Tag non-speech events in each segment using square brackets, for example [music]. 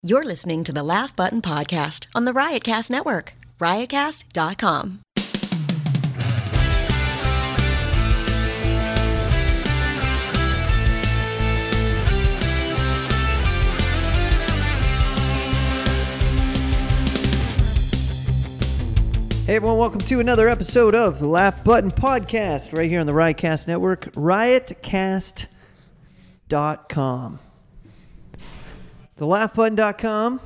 You're listening to the Laugh Button Podcast on the Riotcast Network, riotcast.com. Hey everyone, welcome to another episode of the Laugh Button Podcast right here on the Riotcast Network, riotcast.com. Thelaughbutton.com.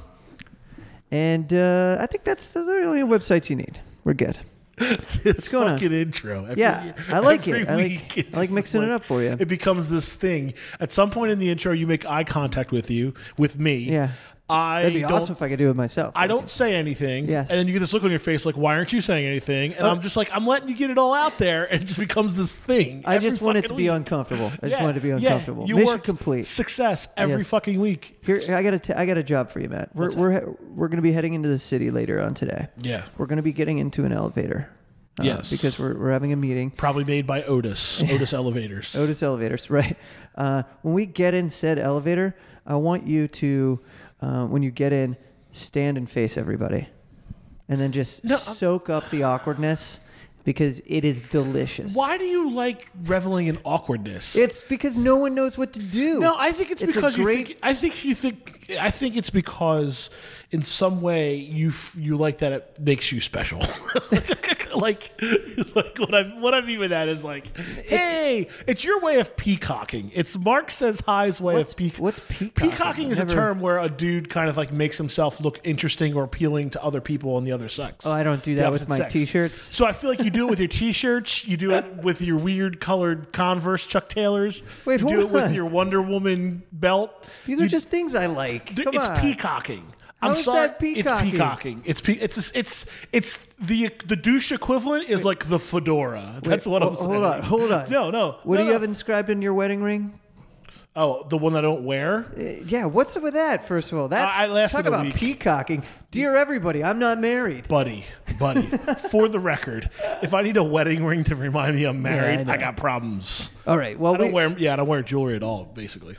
And uh, I think that's the only websites you need. We're good. [laughs] this going on? fucking intro. Every, Yeah, I like it. I like- I like mixing it up for you. It becomes this thing. At some point in the intro, you make eye contact with you, with me. Yeah. I That'd be don't, awesome if I could do it myself. I don't say anything. Yes. And then you get this look on your face like, why aren't you saying anything? And Oh. I'm just like, I'm letting you get it all out there. And it just becomes this thing. I every just want it to fucking be week. uncomfortable. I just Yeah, want it to be yeah. uncomfortable. You Mission work complete. Success every Yes. fucking week. Here, I got a, t- I got a job for you, Matt. We're we're we're going to be heading into the city later on today. Yeah. We're going to be getting into an elevator. uh, Yes. Because we're we're having a meeting. Probably made by Otis. [laughs] Otis Elevators. Otis elevators, [laughs] right? Uh, when we get in said elevator, I want you to, uh, when you get in, stand and face everybody, and then just No, I'm- soak up the awkwardness because it is delicious. Why do you like reveling in awkwardness? It's because no one knows what to do. No, I think it's, It's because you great- think. I think you think. I think it's because, in some way, you you like that it makes you special. [laughs] like, like what I what I mean by that is like, hey, it's your way of peacocking. It's Mark says hi's way of peac. what's peacocking? Peacocking is Never- a term where a dude kind of like makes himself look interesting or appealing to other people on the other sex. Oh, I don't do that with my sex. t-shirts. So I feel like you do it with your t-shirts. You do it with your weird colored Converse Chuck Taylors. Wait, you do it with on. your Wonder Woman belt. These You- are just things I like. Come it's on. peacocking. How I'm sorry. that peacocking? It's peacocking. It's pe- it's it's it's the the douche equivalent is like the fedora. That's what I'm saying. hold on, hold on. No, no. What no, do you no. have inscribed in your wedding ring? Oh, the one I don't wear. Uh, Yeah, what's up with that? First of all, that's I- I lasted talk about week. peacocking. Dear everybody, I'm not married. Buddy, buddy. For the record, if I need a wedding ring to remind me I'm married, know. I, got problems. All right. Well, I don't we- wear yeah, I don't wear jewelry at all. Basically,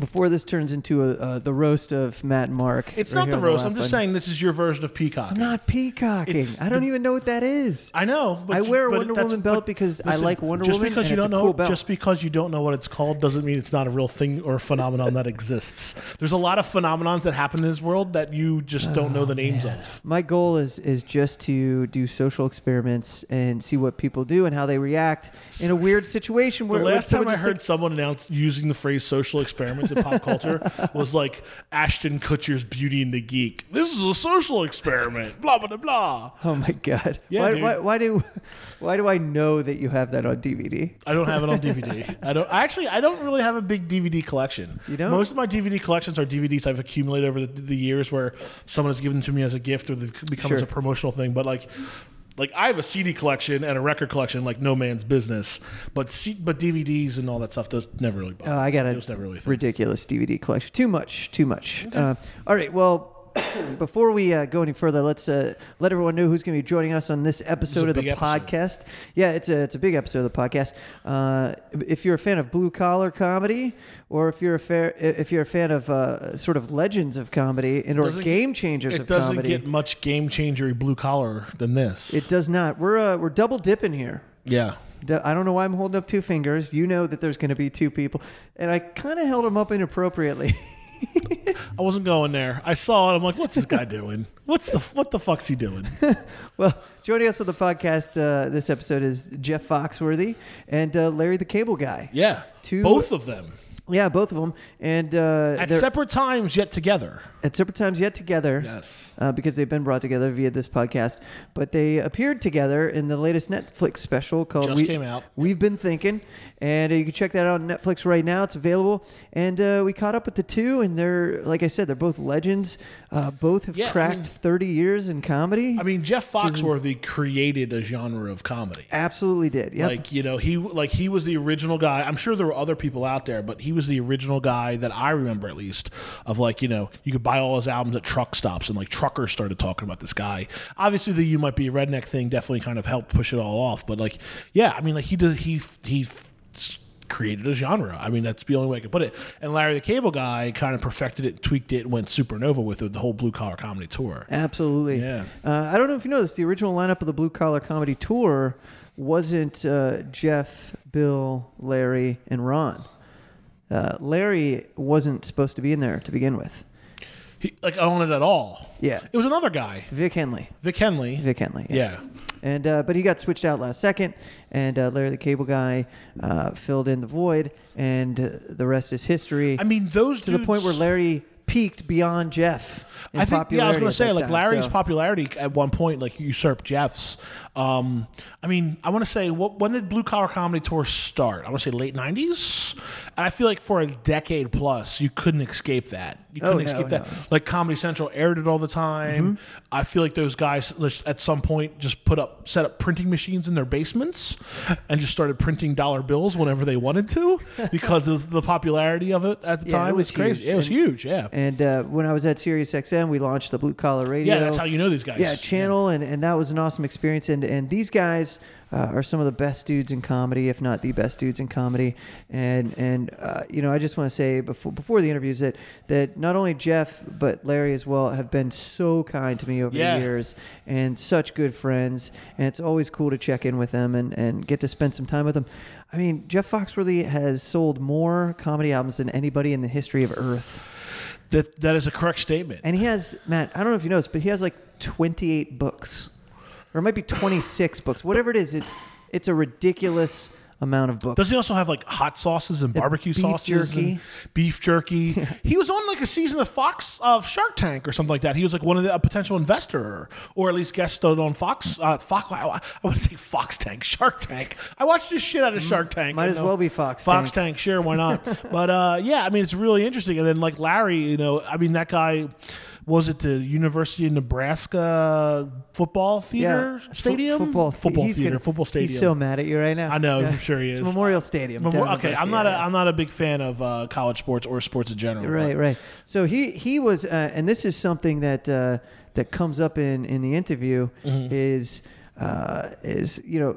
before this turns into a, uh, the roast of Matt and Mark, it's right not the roast. Laugh I'm just saying this is your version of peacock. I'm not peacocking. It's I don't the- even know what that is. I know. But I wear a Wonder Woman belt because I like Wonder just Woman Because and you don't know, cool belt. just because you don't know what it's called doesn't mean it's not a real thing or a phenomenon that exists. There's a lot of phenomenons that happen in this world that you just don't know the names of. My goal is is just to do social experiments and see what people do and how they react in a weird situation. Where The last time I heard like- someone announce using the phrase social experiments in pop culture [laughs] was like Ashton Kutcher's Beauty and the Geek. This is a social experiment. Blah blah blah oh my god, Yeah, why, why, why do why do I know that you have that on DVD? I don't have it on DVD. I don't actually. I don't really have a big DVD collection. You don't? Most of my DVD collections are DVDs I've accumulated over the, the years, where someone has given to me as a gift or they've Sure. a promotional thing. But like, like I have a CD collection and a record collection, like no man's business. But C, but DVDs and all that stuff does never really. Bother Oh, I got me. a It was never really a ridiculous DVD collection. Too much, too much. Uh, all right, well. [coughs] Before we uh, go any further, let's uh, let everyone know who's going to be joining us on this episode of the episode. podcast. Yeah, it's a it's a big episode of the podcast. Uh, if you're a fan of blue collar comedy, or if you're a fair, if you're a fan of uh, sort of legends of comedy and or game changers It of doesn't comedy, get much game changery blue collar than this. it does not. We're uh, we're double dipping here. yeah. I don't know why I'm holding up two fingers. You know that there's going to be two people, and I kind of held them up inappropriately. [laughs] I wasn't going there. I saw it. I'm like, what's this guy doing? What's the what the fuck's he doing? [laughs] well, joining us on the podcast uh, this episode is Jeff Foxworthy and uh, Larry the Cable Guy. Yeah. Two- Both of them. Yeah, both of them, and uh, At separate times yet together. at separate times yet together. Yes. uh, because they've been brought together via this podcast. But they appeared together in the latest Netflix special called Just We- came out. We've been thinking, and uh, you can check that out on Netflix right now. It's available, and uh, we caught up with the two, and they're like I said, they're both legends. Uh, both have Yeah, I cracked mean- thirty years in comedy. I mean, Jeff Foxworthy created a genre of comedy. absolutely did. Yeah, Like you know, he like he was the original guy. I'm sure there were other people out there, but he was the original guy that I remember at least of like you know you could buy all his albums at truck stops and like truckers started talking about this guy. Obviously, the you might be a redneck thing definitely kind of helped push it all off, but like yeah, I mean like he did he he created a genre. I mean, that's the only way I could put it. And Larry the Cable Guy kind of perfected it, tweaked it, and went supernova with it, the whole blue collar comedy tour. Absolutely. Yeah. Uh, I don't know if you know this. The original lineup of the Blue Collar Comedy Tour wasn't uh, Jeff, Bill, Larry, and Ron. Uh, Larry wasn't supposed to be in there to begin with. He, like own it at all. Yeah. It was another guy, Vic Henley. Vic Henley. Vic Henley. yeah. And uh, but he got switched out last second, and uh, Larry the Cable Guy uh, filled in the void, and uh, the rest is history. I mean, those to the point where Larry peaked beyond Jeff. I think yeah, I was going to say like time, Larry's so- popularity at one point like usurped Jeff's. Um, I mean, I want to say what when did Blue Collar Comedy Tour start? I want to say late '90s, and I feel like for a decade plus you couldn't escape that. You Oh, couldn't no, escape that. no. Mm-hmm. Like Comedy Central aired it all the time. I feel like those guys at some point just put up set up printing machines in their basements and just started printing dollar bills whenever they wanted to [laughs] because it was the popularity of it at the Yeah, it time was was crazy. It was huge, yeah. And uh, when I was at Sirius XM, we launched the Blue Collar Radio. Yeah, that's how you know these guys. Yeah, channel, and, and that was an awesome experience. And and these guys uh, are some of the best dudes in comedy, if not the best dudes in comedy. And and uh, you know, I just want to say before before the interviews that that not only Jeff but Larry as well have been so kind to me over Yeah. the years, and such good friends. And it's always cool to check in with them and and get to spend some time with them. I mean, Jeff Foxworthy has sold more comedy albums than anybody in the history of Earth. That that is a correct statement. And he has Matt. I don't know if you noticed, but he has like 28 books, or it might be 26 books. Whatever it is, it's it's a ridiculous amount of books. Does he also have like hot sauces and barbecue beef sauces jerky. and beef jerky? [laughs] he was on like a season of Fox of Shark Tank or something like that. He was like one of the a potential investor or at least guest on Fox. Uh, Fox. I, I want to say Fox Tank, [laughs] Shark Tank. I watched this shit out of Shark Tank. might as know. well be Fox Fox Tank. Tank, sure, why not? [laughs] but uh, yeah, I mean it's really interesting. And then like Larry, you know, I mean that guy. Was it the University of Nebraska football theater Fo- stadium? football, football he's theater, gonna- football stadium. He's so mad at you right now. I know, I'm sure he It's is. Memorial Stadium. Memor- okay, I'm not yeah, a I'm not a big fan of uh, college sports or sports in general. Right, but- right. So he he was, uh, and this is something that uh, that comes up in in the interview Mm-hmm. is uh, is you know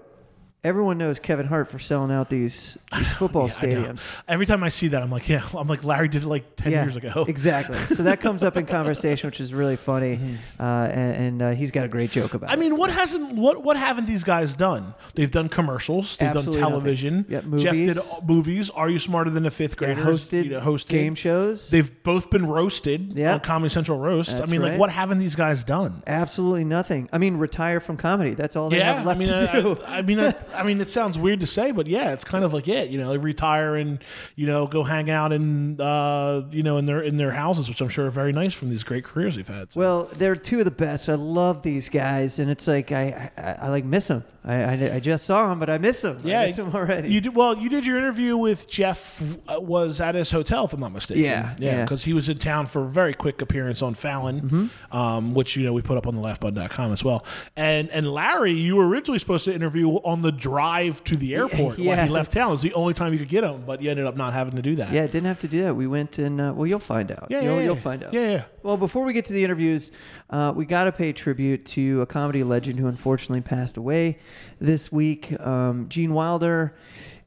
everyone knows Kevin Hart for selling out these these [laughs] football Yeah, I know. stadiums. Every time I see that, I'm like, yeah, I'm like Larry did it like ten years ago. [laughs] exactly. So that comes up in conversation, which is really funny, uh, and, and uh, he's got a great joke about. Mm-hmm. I it. mean, what hasn't what what haven't these guys done? They've done commercials. They've Absolutely done nothing. television. Yep, Jeff movies. did movies. Are you smarter than a fifth grader? hosted, hosted game shows. They've both been roasted Yeah. on Comedy Central roast. That's I mean, right. like, what haven't these guys done? Absolutely nothing. I mean, retire from comedy. That's all they have left I mean, to do. I, I mean, I, [laughs] I mean, it sounds weird to say, but yeah, it's kind of like it. You know, they retire and you know go hang out in uh, you know in their in their houses, which I'm sure are very nice from these great careers they've had. So. Well, they're two of the best. I love these guys, and it's like I I, I like miss them. I, I, I just saw him, but I miss him. I miss him already. You did, well, you did your interview with Jeff. uh, Was at his hotel, if I'm not mistaken. Yeah, yeah, yeah. because he was in town for a very quick appearance on Fallon, Mm-hmm. um, which you know we put up on the laughbutton.com as well. And and Larry, you were originally supposed to interview on the drive to the airport yeah, when he left town. It was the only time you could get him, but you ended up not having to do that. yeah, didn't have to do that. We went and uh, well, you'll find out. Yeah, you'll, yeah, you'll yeah. find out. Yeah, yeah. Well, before we get to the interviews, uh, we got to pay tribute to a comedy legend who unfortunately passed away this week. Um, Gene Wilder.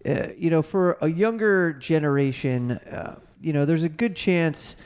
Uh, you know, for a younger generation, uh, you know, there's a good chance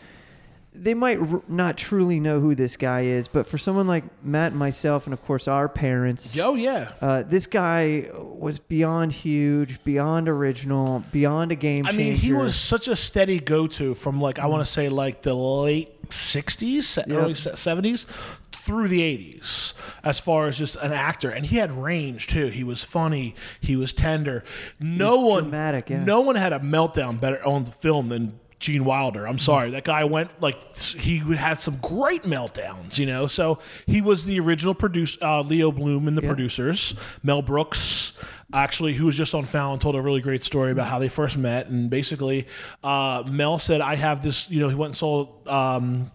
they might r- not truly know who this guy is, but for someone like Matt and myself, and of course our parents, Oh yeah. uh, this guy was beyond huge, beyond original, beyond a game I changer. mean, he was such a steady go-to from like I want to say like the late '60s, Yeah. early '70s through the '80s, as far as just an actor, and he had range too. He was funny, he was tender. No was one, dramatic, yeah. no one had a meltdown better on the film than. Gene Wilder. I'm sorry. That guy went like he had some great meltdowns, you know. So he was the original producer, uh, Leo Bloom and the Yeah. producers. Mel Brooks, actually, who was just on Fallon, told a really great story about how they first met. And basically, uh, Mel said, "I have this." You know, he went and sold. Um,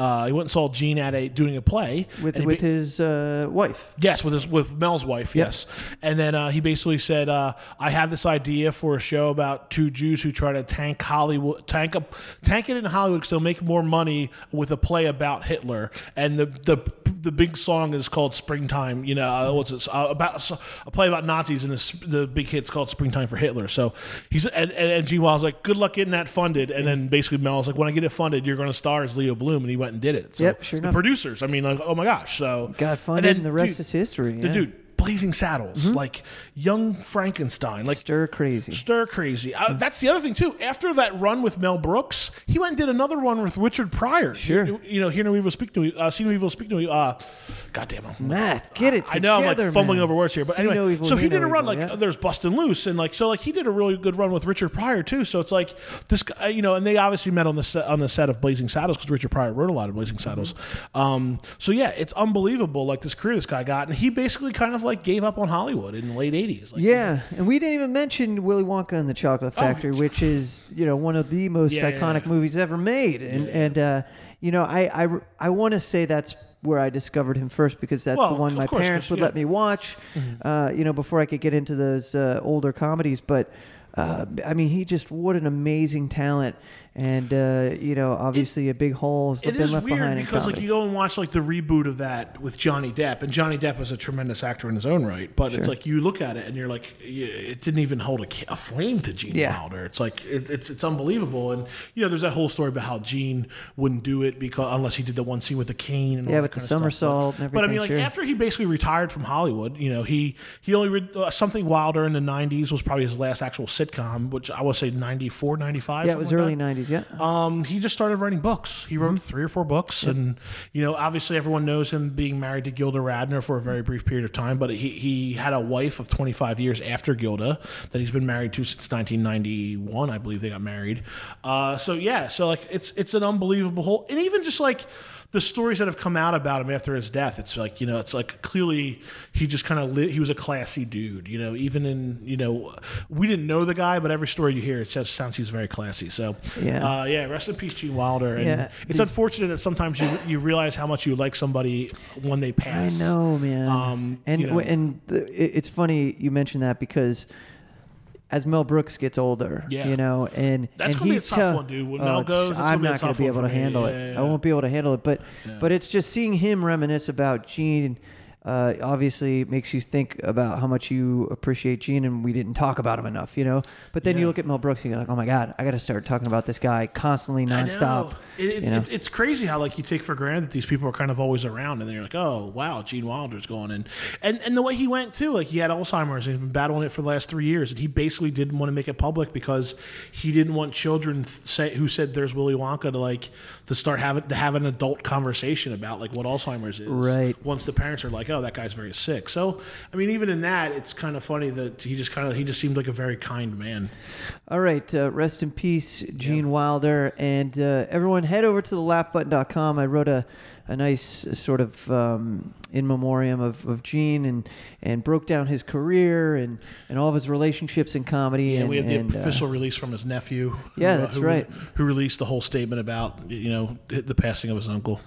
Uh, he went and saw Gene at a doing a play with with ba- his uh, wife. Yes, with his with Mel's wife. Yes, and then uh, he basically said, uh, "I have this idea for a show about two Jews who try to tank Hollywood, tank up, tank it in Hollywood, because they'll make more money with a play about Hitler." And the the the big song is called "Springtime." You know, uh, what's it uh, about? A play about Nazis, and the, the big hit's called "Springtime for Hitler." So he's and and, and Gene Wilder's like, "Good luck getting that funded." And then basically Mel's like, "When I get it funded, you're going to star as Leo Bloom," and he went and did it. So Yep, sure the enough. producers, I mean, like, oh my gosh, so Got and funded, then, and the rest dude, is history. the dude, Blazing Saddles, like young Frankenstein, like stir crazy. stir crazy. Uh, that's the other thing too. After that run with Mel Brooks, he went and did another one with Richard Pryor. Sure. you, you know, hear no evil, speak no evil. Uh, see no evil, speak no evil. Uh, God damn it, Matt, get it I know I'm like fumbling man. over words here, but See anyway. no evil, so he did a run evil, like yeah. there's Bustin' Loose, and like so like he did a really good run with Richard Pryor too. So it's like this guy, you know, and they obviously met on the set, on the set of Blazing Saddles because Richard Pryor wrote a lot of Blazing Saddles. Um, so yeah, it's unbelievable like this career this guy got, and he basically kind of like gave up on Hollywood in the late '80s. Like, Yeah, and we didn't even mention Willy Wonka and the Chocolate Factory, which is you know one of the most Oh, Yeah, yeah, iconic yeah. movies ever made, and and uh, you know I I, I want to say that's where I discovered him first because that's Well, the one my course, parents would yeah. let me watch, uh, you know, before I could get into those uh, older comedies. But uh, I mean, he just what an amazing talent, and uh, you know, obviously it, a big hole has been left weird behind because like you go and watch like the reboot of that with Johnny Depp, and Johnny Depp was a tremendous actor in his own right, but sure. it's like you look at it and you're like, it didn't even hold a, a flame to Gene yeah. Wilder. It's like it, it's it's unbelievable, and you know, there's that whole story about how Gene wouldn't do it because unless he did the one scene with the cane and yeah, with the somersault. But, but, I mean, like sure. after he basically retired from Hollywood, you know, he he only re- uh, something Wilder in the '90s was probably his last actual sitcom, which I would say '94, '95. Yeah, it was like early '90s. Yeah. Um, he just started writing books. He wrote mm-hmm. three or four books, yep. and you know, obviously, everyone knows him being married to Gilda Radner for a very brief period of time. But he he had a wife of 25 years after Gilda that he's been married to since 1991, I believe they got married. Uh, so yeah, so like it's it's an unbelievable whole, and even just like the stories that have come out about him after his death, it's like you know, it's like clearly he just kind of he was a classy dude. You know, even in you know, we didn't know the guy, but every story you hear, it just sounds he's very classy. So Yeah. uh, yeah. Rest in peace, Gene Wilder. And Yeah, it's unfortunate that sometimes you you realize how much you like somebody when they pass. I know, man. Um, and you know. and it's funny you mentioned that because as Mel Brooks gets older, Yeah. you know, and That's and gonna be a he's tough tell- one, dude. When Oh, Mel goes, it's I'm gonna not gonna be able to me. handle Yeah, it. yeah, I won't be able to handle it. But but it's just seeing him reminisce about Gene. Uh, obviously, makes you think about how much you appreciate Gene, and we didn't talk about him enough, you know. But then you look at Mel Brooks, and you're like, "Oh my God, I got to start talking about this guy constantly, nonstop." It, it, you know? it's, it's crazy how like you take for granted that these people are kind of always around, and then you're like, oh wow, Gene Wilder's going, gone, and and and the way he went too, like he had Alzheimer's and he's been battling it for the last three years, and he basically didn't want to make it public because he didn't want children th- say who said there's Willy Wonka to like to start having to have an adult conversation about like what Alzheimer's is, Right. Once the parents are like, oh, that guy's very sick. So I mean, even in that, it's kind of funny that he just kind of he just seemed like a very kind man. All right, uh, rest in peace, Gene Wilder, and uh, everyone head over to the laughbutton.com. I wrote a, a nice uh, sort of um, in memoriam of, of Gene and and broke down his career and, and all of his relationships in comedy. And and we have the and, uh, official release from his nephew. Yeah, who, that's who, right. Who released the whole statement about you know the passing of his uncle.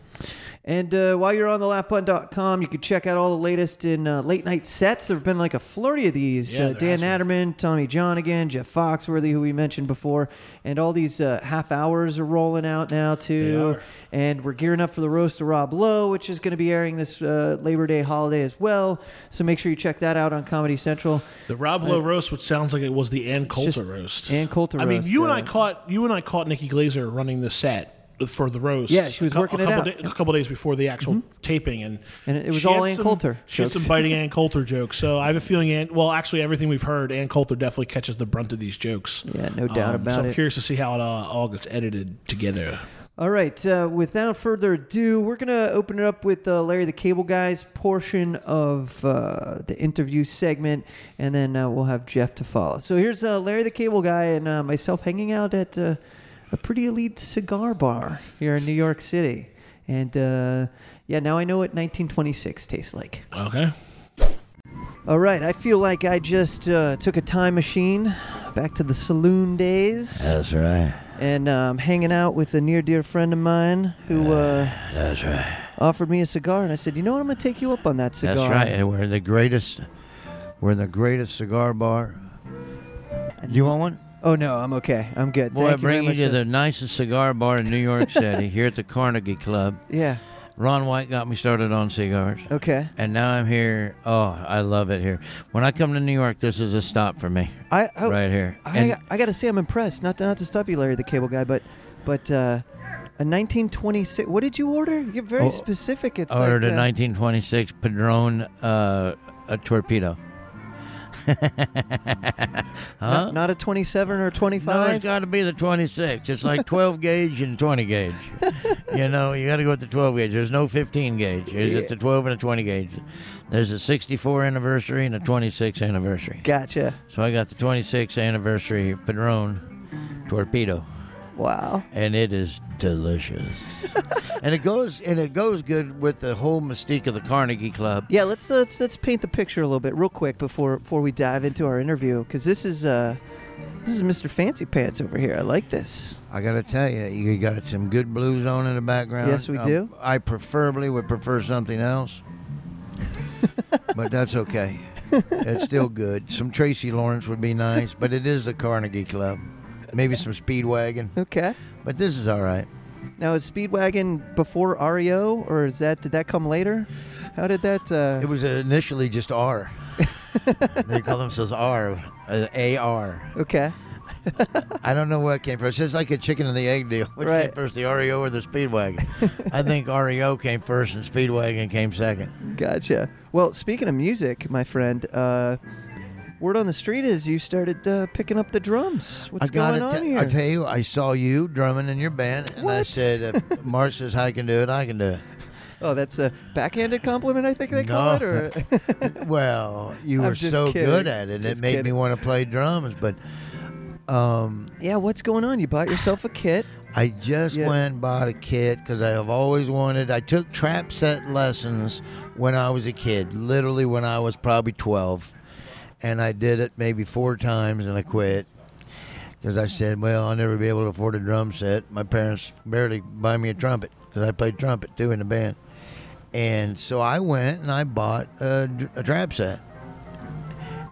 And uh, while you're on the laughbutton.com, you can check out all the latest in uh, late night sets. There have been like a flurry of these. Yeah, uh, Dan. Naturman, Tommy Johnagin, Jeff Foxworthy, who we mentioned before. And all these uh, half hours are rolling out now, too. And we're gearing up for the roast of Rob Lowe, which is going to be airing this uh, Labor Day holiday as well. So make sure you check that out on Comedy Central. The Rob Lowe roast, which sounds like it was the Ann Coulter roast. Ann Coulter I mean, you and uh, I caught you and I caught Nikki Glazer running the set for the roast. Yeah, she was a working a it couple out. Mm-hmm. da- a couple days before the actual taping, and And it was all had Ann some- Coulter She had jokes. some biting [laughs] Ann Coulter jokes. So I have a feeling Ann. Well, actually, everything we've heard, Ann Coulter definitely catches the brunt of these jokes. Yeah, no doubt Um, about so I'm it. curious to see how it uh, all gets edited together. All right. Uh, without further ado, we're going to open it up with uh, Larry the Cable Guy's portion of uh, the interview segment, and then uh, we'll have Jeff to follow. So here's uh, Larry the Cable Guy and uh, myself hanging out at uh, a pretty elite cigar bar here in New York City. And uh, yeah, now I know what 1926 tastes like. Okay. All right. I feel like I just uh, took a time machine back to the saloon days. That's right. and um, hanging out with a near dear friend of mine who uh, That's right. offered me a cigar, and I said, "You know what? I'm gonna take you up on that cigar." That's right. And we're in the greatest. We're in the greatest cigar bar. Do you want one? Oh no, I'm okay. I'm good. Boy, I Thank you very bring you much. to the nicest cigar bar in New York [laughs] City, here at the Carnegie Club. Yeah. Ron White got me started on cigars. Okay. And now I'm here. Oh, I love it here. When I come to New York, this is a stop for me. I I, right here. I, And- I got to say I'm impressed. Not to, not to stop you, Larry the Cable Guy, but but uh, a 1926. What did you order? You're very Oh, specific. It's I ordered like, a uh, 1926 Padron uh, a torpedo. [laughs] huh? not, not a 27 or 25. No, it's got to be the 26. It's like 12 gauge and 20 gauge. [laughs] you know, you got to go with the 12 gauge. There's no 15 gauge. There's it's the 12 and a 20 gauge. There's a 64 anniversary and a 26 anniversary. Gotcha. So I got the 26th anniversary Padron torpedo, Wow. and it is delicious. [laughs] and it goes and it goes good with the whole mystique of the Carnegie Club. Yeah, let's let's let's paint the picture a little bit real quick before before we dive into our interview because this is uh this is Mr. Fancy Pants over here. I like this. I got to tell you, you got some good blues on in the background. Yes, we Um, do. I preferably would prefer something else, [laughs] but that's okay. It's still good. Some Tracy Lawrence would be nice, but it is the Carnegie Club. Maybe some Speedwagon, Okay. but this is all right. Now is Speedwagon before REO or is that did that come later? How did that? Uh, It was initially just R. [laughs] they call themselves R, uh, AR. okay. [laughs] I don't know what came first. It's like a chicken and the egg deal. Which Right. came first, the REO or the Speedwagon? [laughs] I think REO came first and Speedwagon came second. Gotcha. Well, speaking of music, my friend, uh, word on the street is you started uh, picking up the drums. What's I going on here? I tell you, I saw you drumming in your band, and I said, if [laughs] Mark says I can do it, I can do it. oh, that's a backhanded compliment, I think they call No. it. Or [laughs] Well, you were so kidding. good at it, Just it made me want to play drums. But um, yeah, what's going on? You bought yourself a kit. I just Yeah. went and bought a kit because I have always wanted. I took trap set lessons when I was a kid, literally when I was probably 12. And I did it maybe four times and I quit because I said, well, I'll never be able to afford a drum set. My parents barely buy me a trumpet because I played trumpet too in the band. And so I went and I bought a, a trap set.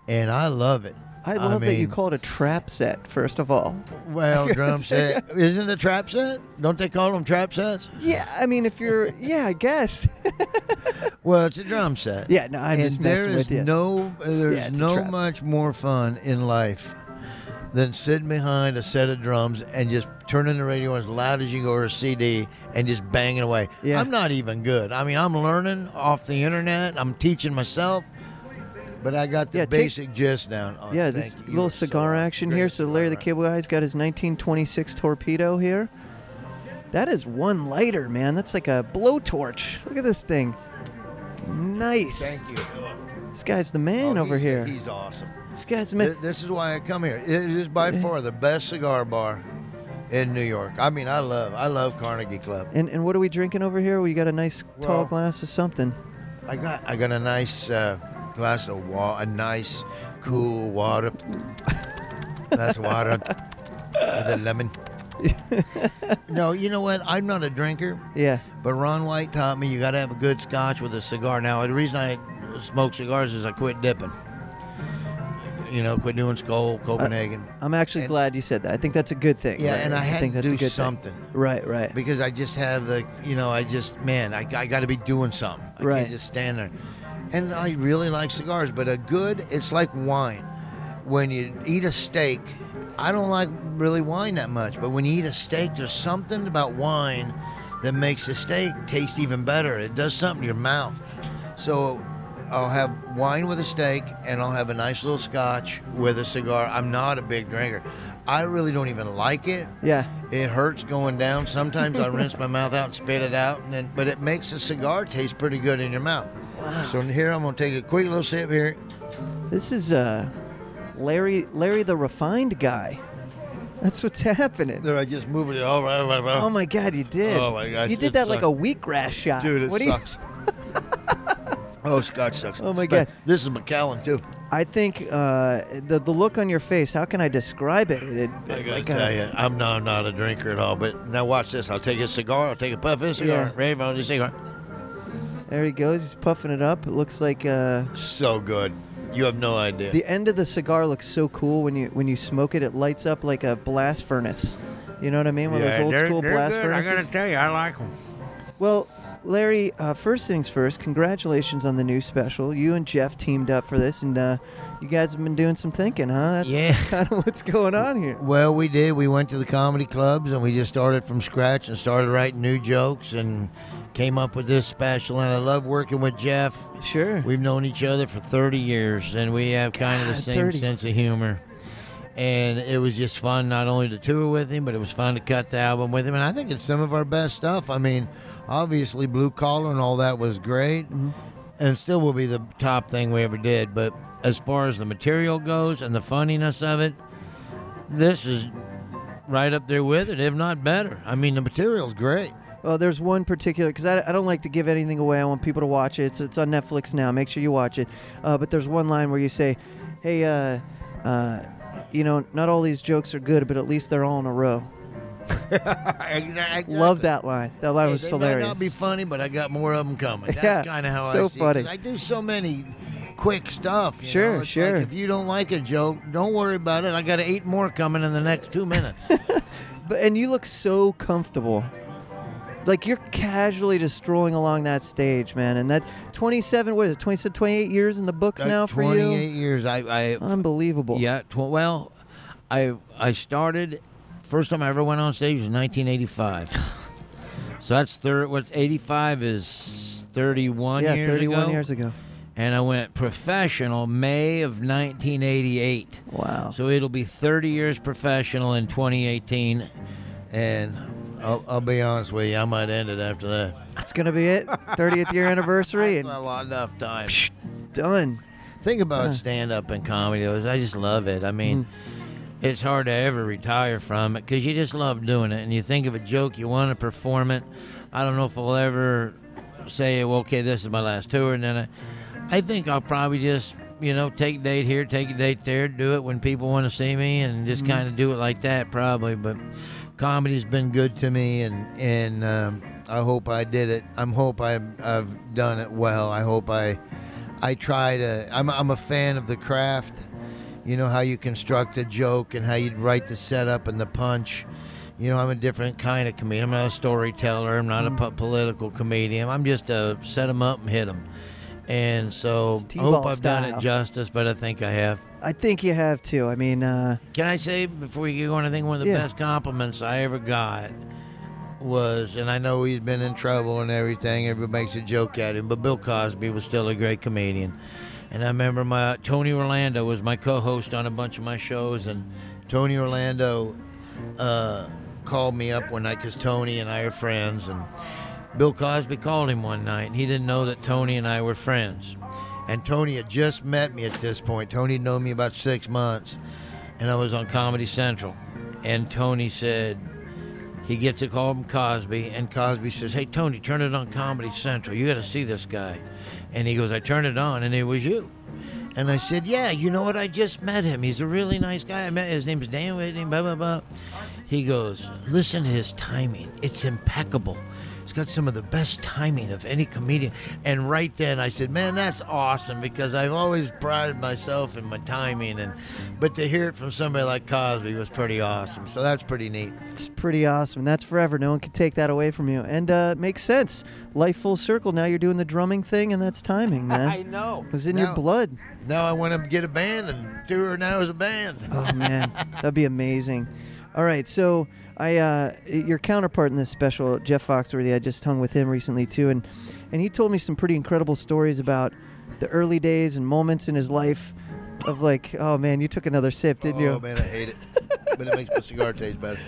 And I love it. I love that you mean, call it a trap set. First of all, well, [laughs] drum set. Isn't it a trap set? Don't they call them trap sets? yeah. I mean, if you're, yeah, I guess. [laughs] Well, it's a drum set. Yeah, no, I'm and just there messing is with you. There's no, uh, there's Yeah, it's a no trap much more fun in life than sitting behind a set of drums and just turning the radio as loud as you go or a CD and just banging away. Yeah. I'm not even good. I mean, I'm learning off the internet. I'm teaching myself, but I got the Yeah, take- basic gist down. Oh, yeah, this you. Little are so cigar action great here. So Larry the. Cable Guy's got his 1926 torpedo here. That is one lighter, man. That's like a blowtorch. Look at this thing. Nice. Thank you. This guy's the man Oh, over here. He's awesome. This guy's the man. This is why I come here. It is by far the best cigar bar in New York. I mean, I love, I love Carnegie Club. And and what are we drinking over here? We got a nice tall glass of something. I got, I got a nice uh, glass of water, a nice, cool water, glass of water with a lemon. [laughs] no, you know what? I'm not a drinker, Yeah. but Ron White taught me you got to have a good scotch with a cigar. Now, the reason I smoke cigars is I quit dipping. You know, quit doing Skoal, Copenhagen. I'm actually And- glad you said that. I think that's a good thing. yeah, Larry. and I had think to that's do a good something. Thing. Right, right. because I just have the, you know, I just, man, I, I got to be doing something. I Right. can't just stand there. And I really like cigars, but a good, it's like wine. When you eat a steak, I don't like really wine that much, but when you eat a steak, there's something about wine that makes the steak taste even better. It does something to your mouth. So I'll have wine with a steak, and I'll have a nice little scotch with a cigar. I'm not a big drinker. I really don't even like it. Yeah. It hurts going down. Sometimes I [laughs] rinse my mouth out and spit it out, and then but it makes the cigar taste pretty good in your mouth. So here I'm gonna take a quick little sip here. This is uh Larry Larry the refined guy. That's what's happening. There I just move it all right, right, right. Oh my god, you did. Oh my God, You did that like a wheatgrass shot. dude, it what sucks. [laughs] oh, Scotch sucks. Oh my But God. This is Macallan too. I think uh, the the look on your face. How can I describe it? it, it I gotta like tell a- you, I'm not, I'm not a drinker at all. But now watch this. I'll take a cigar. I'll take a puff of a cigar. Yeah. Rave on the cigar. There he goes. He's puffing it up. It looks like uh, So good. You have no idea. the end of the cigar looks so cool when you when you smoke it. It lights up like a blast furnace. You know what I mean? One of those old they're- school they're blast good. furnaces. I gotta tell you, I like them. Well, Larry, uh, first things first, congratulations on the new special. You and Jeff teamed up for this, and uh, you guys have been doing some thinking, huh? That's Yeah. [laughs] kind of what's going on here. Well, we did. We went to the comedy clubs and we just started from scratch and started writing new jokes and came up with this special. And I love working with Jeff. Sure. We've known each other for 30 years and we have kind of the God, same 30. sense of humor. And it was just fun not only to tour with him, but it was fun to cut the album with him. And I think it's some of our best stuff. I mean, obviously, Blue Collar and all that was great. Mm-hmm. And still will be the top thing we ever did. But as far as the material goes and the funniness of it, this is right up there with it, if not better. I mean, the material's great. Well, there's one particular because I, I don't like to give anything away. I want people to watch it. It's, it's on Netflix now. Make sure you watch it. Uh, but there's one line where you say, "Hey, uh, uh, you know, not all these jokes are good, but at least they're all in a row." [laughs] Exactly. Love that line. That line Hey, was they hilarious. might not be funny, but I got more of them coming. [laughs] That's Yeah, kind of how so I see funny. it. I do so many quick stuff. Sure? Sure. Like if you don't like a joke, don't worry about it. I got eight more coming in the next two minutes. [laughs] But and you look so comfortable. Like you're casually just strolling along that stage, man. And that 27, what is it, 27, 28 years in the books now for you? years. I, I Unbelievable. yeah. Tw- well, I I started. First time I ever went on stage was 1985. [sighs] so that's third. What 85 is 31 Yeah, years 31 ago. years ago. And I went professional May of 1988. Wow. So it'll be 30 years professional in 2018. And I'll, I'll be honest with you, I might end it after that. That's going to be it. 30th year anniversary [laughs] and Not a lot enough time. done. Think about Huh. stand up and comedy though is I just love it. I mean, hmm. it's hard to ever retire from it because you just love doing it. And you think of a joke, you want to perform it. I don't know if I'll ever say, well, okay, this is my last tour. And then I, I think I'll probably just, you know, take a date here, take a date there, do it when people want to see me, and just kind of do it like that, probably. But comedy's been good to me, and and um, I hope I did it. I'm hope I've, I've done it well. I hope I I try to. I'm I'm a fan of the craft. You know how you construct a joke and how you write the setup and the punch. You know, I'm a different kind of comedian. I'm not a storyteller. I'm not a po- political comedian. I'm just a set 'em up and hit 'em. And so I hope I've done it justice, but I think I have. I think you have too. I mean, uh, Can I say before you go on? I think one of the Yeah. best compliments I ever got was, and I know he's been in trouble and everything. Everybody makes a joke at him, but Bill Cosby was still a great comedian. And I remember my Tony Orlando was my co-host on a bunch of my shows, and Tony Orlando uh, called me up one night because Tony and I are friends, and Bill Cosby called him one night, and he didn't know that Tony and I were friends. And Tony had just met me at this point. Tony had known me about six months, and I was on Comedy Central. And Tony said, he gets a call from Cosby, and Cosby says, Hey, Tony, turn it on Comedy Central. You got to see this guy. And he goes, I turned it on, and it was you. And I said, Yeah, you know what? I just met him. He's a really nice guy. I met his name's Dan Whitney, blah, blah, blah. He goes, Listen to his timing. It's impeccable. He's got some of the best timing of any comedian. And right then I said, Man, that's awesome because I've always prided myself in my timing. and But to hear it from somebody like Cosby was pretty awesome. So that's pretty neat. it's pretty awesome. That's forever. No one can take that away from you. And uh, it makes sense. Life full circle. Now you're doing the drumming thing, and that's timing, man. [laughs] I know. It was in Now- your blood. Now I want to get a band and tour now as a band. Oh man, [laughs] that'd be amazing. All right, so I uh, your counterpart in this special, Jeff Foxworthy, I just hung with him recently too, and and he told me some pretty incredible stories about the early days and moments in his life of like, oh man, you took another sip, didn't oh you? Oh man, I hate it, [laughs] but it makes my cigar taste better.